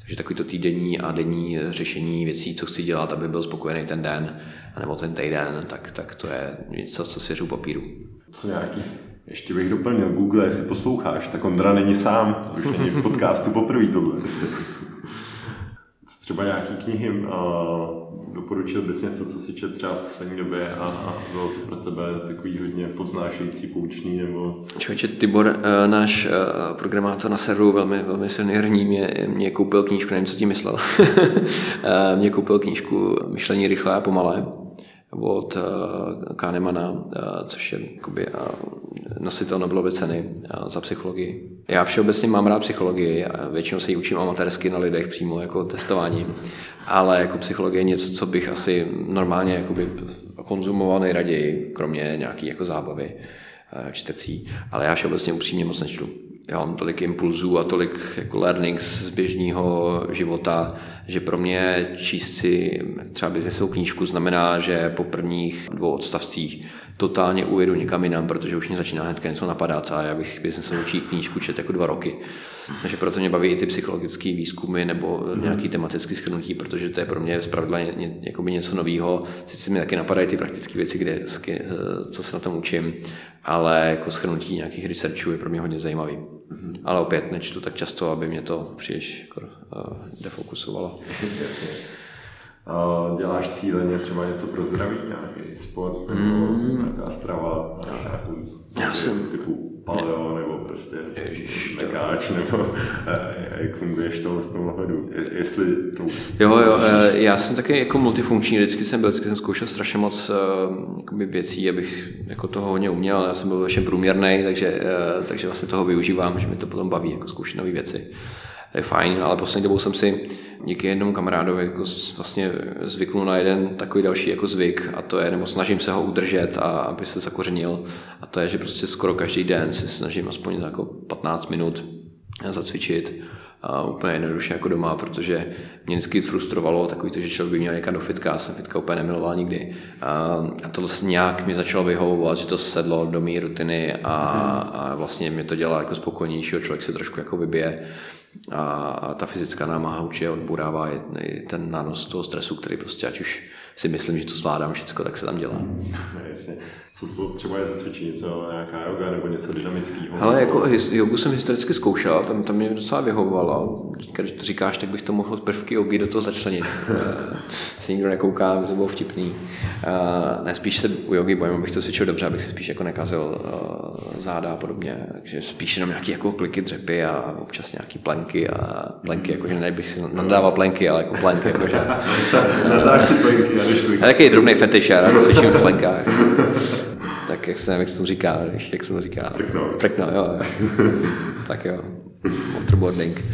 Takže takový to týdenní a denní řešení věcí, co chci dělat, aby byl spokojený ten den, nebo ten týden, tak, tak to je něco, co svěřu papíru. co nějaký ještě bych doplnil, Google, jestli posloucháš, tak Ondra není sám, to už není v podcastu poprvé tohle. Třeba nějaký knihy, uh, doporučil bys něco, co si čet třeba v poslední době a, a bylo to pro tebe takový hodně poznášející, poučný, nebo Člověče, Tibor, eh, náš eh, programátor na serveru, velmi, velmi silný hrní, mě, mě koupil knížku, nevím, co tím myslel. Eh, mě koupil knížku Myšlení rychlé a pomalé od eh, Kahnemana, eh, což je jakoby, eh, nositel Nobelovy ceny za psychologii. Já všeobecně mám rád psychologii, většinou se ji učím amatérsky na lidech přímo jako testování, ale jako psychologie je něco, co bych asi normálně jakoby konzumoval nejraději, kromě nějaký jako zábavy čtecí, ale já všeobecně upřímně moc nečtu. Já mám tolik impulzů a tolik jako learnings z běžného života, že pro mě číst si třeba biznesovou knížku znamená, že po prvních dvou odstavcích totálně ujedu někam jinam, protože už mě začíná hned něco napadat a já bych biznesovou knížku čet jako dva roky. Takže proto mě baví i ty psychologické výzkumy nebo mm. nějaký tematický schrnutí, protože to je pro mě zpravidla ně, ně, něco nového. Sice mi taky napadají ty praktické věci, kde, co se na tom učím, ale jako schrnutí nějakých researchů je pro mě hodně zajímavý. Mm. Ale opět nečtu tak často, aby mě to příliš jako, uh, defokusovalo. Uh, děláš cíleně třeba něco pro zdraví, nějaký sport nebo mm. nějaká strava, nějakou já jsem... typu paleo nebo prostě mekáč, nebo eh, jak funguješ to z toho hledu, jestli to... Jo, jo, eh, já jsem taky jako multifunkční, vždycky jsem byl, vždycky jsem zkoušel strašně moc uh, věcí, abych jako toho hodně uměl, já jsem byl všem průměrný, takže, uh, takže vlastně toho využívám, že mi to potom baví, jako zkoušet nové věci je fajn, ale poslední dobou jsem si díky jednomu kamarádovi jako vlastně zvyknul na jeden takový další jako zvyk a to je, nebo snažím se ho udržet, a aby se zakořenil. A to je, že prostě skoro každý den si snažím aspoň jako 15 minut zacvičit a úplně jednoduše jako doma, protože mě vždycky frustrovalo takový to, že člověk by měl někam do fitka, já jsem fitka úplně nemiloval nikdy. A, a to nějak mi začalo vyhovovat, že to sedlo do mé rutiny a, a vlastně mě to dělá jako spokojnějšího, člověk se trošku jako vybije a ta fyzická námaha určitě odburává ten nános toho stresu, který prostě ať už si myslím, že to zvládám všechno, tak se tam dělá. No, jasně. Co to třeba je za cvičení, něco, nějaká yoga nebo něco dynamického? Ale jako jogu jsem historicky zkoušel, tam, tam mě docela vyhovovalo. Když to říkáš, tak bych to mohl prvky jogy do toho začlenit. Eh, se nikdo nekouká, by to bylo vtipný. Uh, ne, spíš se u jogy bojím, abych to cvičil dobře, abych si spíš jako nekazil uh, záda a podobně. Takže spíš jenom nějaký jako kliky, dřepy a občas nějaký plenky a plenky, jakože ne bych si nadával plenky, ale jako plenky, jakože. Nadáš si plenky, kliky. Taky drobný fetiš, já rád cvičím v plenkách. tak jak se, jak se to říká, víš, jak se to říká? Frkno. Frkno, jo. tak jo. Waterboarding.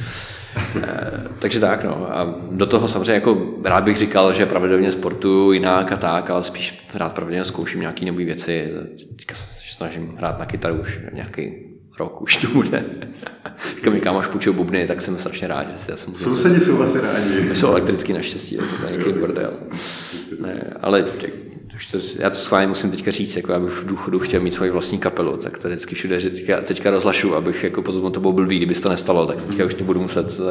Eh, takže tak, no. A do toho samozřejmě jako rád bych říkal, že pravidelně sportuju jinak a tak, ale spíš rád pravidelně zkouším nějaké nové věci. Teďka se snažím hrát na kytaru už nějaký rok už to bude. Když mi kámoš půjčil bubny, tak jsem strašně rád, že si já jsem Sousedi jsou asi rádi. Jsou elektrický naštěstí, tak to je nějaký bordel. Ne, ale už to, já to schválně musím teďka říct, jako abych v důchodu chtěl mít svoji vlastní kapelu, tak to vždycky všude teďka, teďka rozlašu, abych jako potom to bylo blbý, kdyby to nestalo, tak teďka už to budu muset uh,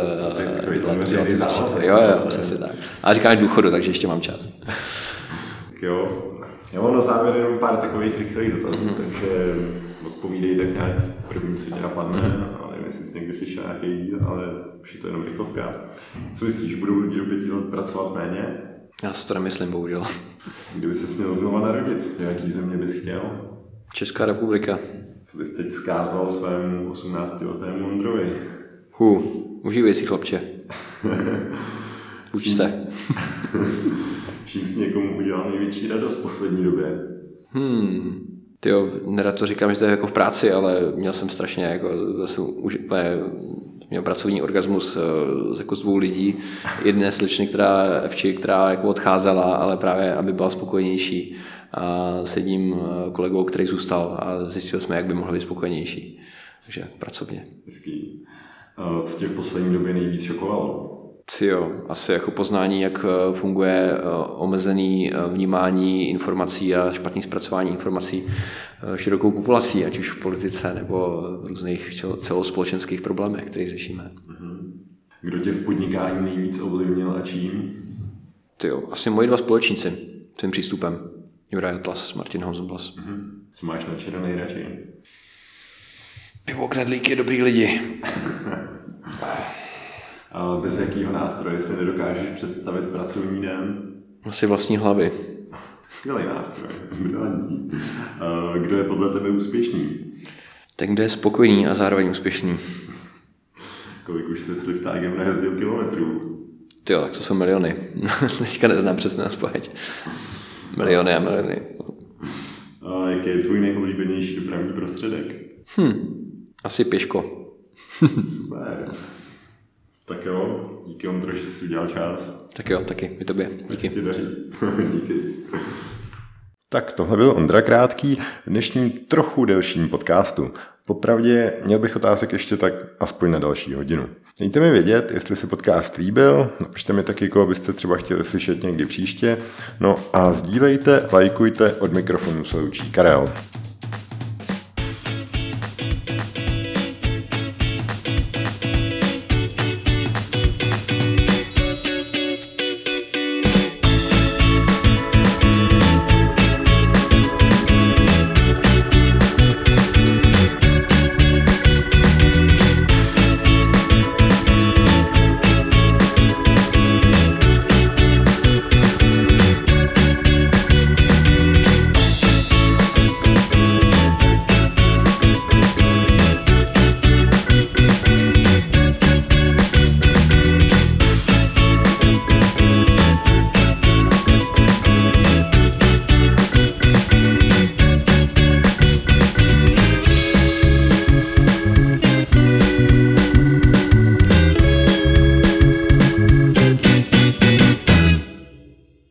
dělat, dělat, dělat, Jo, jo, přesně tak. A říkám důchodu, takže ještě mám čas. jo, já mám na závěr jenom pár takových rychlých dotazů, mm-hmm. takže odpovídej tak nějak první, co tě napadne, ale nevím, jestli jsi někdy slyšel nějaký díl, ale už je to jenom rychlovka. Co myslíš, budou lidi do pěti let pracovat méně? Já si to nemyslím, bohužel. Kdyby se měl znovu narodit, do jaký země bys chtěl? Česká republika. Co bys teď zkázal svému 18-letému Ondrovi? Hu, užívej si chlapče. Uč se. Čím jsi někomu udělal největší radost v poslední době? Hmm, ty nerad to říkám, že to je jako v práci, ale měl jsem strašně, jako, jsem už, měl pracovní orgasmus eh, jako dvou lidí. Jedné slečny, která, vči, která jako odcházela, ale právě, aby byla spokojenější a s jedním eh, kolegou, který zůstal a zjistili jsme, jak by mohl být spokojenější. Takže pracovně. Hezký. Co tě v poslední době nejvíc šokovalo? Jo, asi jako poznání, jak eh, funguje eh, omezený eh, vnímání informací a špatný zpracování informací širokou populací, ať už v politice nebo v různých celospolečenských problémech, které řešíme. Mhm. Kdo tě v podnikání nejvíc ovlivnil a čím? Ty jo, asi moji dva společníci svým přístupem. Juraj Atlas, Martin Honzoblas. Mm-hmm. Co máš na čero nejradši? Pivo, knedlíky, dobrý lidi. Bez jakého nástroje si nedokážeš představit pracovní den? Asi vlastní hlavy. Skvělý nástroj, Kdo je podle tebe úspěšný? Ten, kdo je spokojený a zároveň úspěšný. Kolik už se s liftágem najezdil kilometrů? Jo, tak to jsou miliony. Teďka neznám přesně odpověď. Miliony a miliony. A jaký je tvůj nejoblíbenější dopravní prostředek? Hm, asi pěško. Super. Tak jo, díky Ondro, že jsi udělal čas. Tak jo, taky, i tobě. Díky. daří. díky. Tak tohle byl Ondra Krátký v dnešním trochu delším podcastu. Popravdě měl bych otázek ještě tak aspoň na další hodinu. Dejte mi vědět, jestli se podcast líbil, napište mi taky, koho byste třeba chtěli slyšet někdy příště. No a sdílejte, lajkujte, od mikrofonu se učí Karel.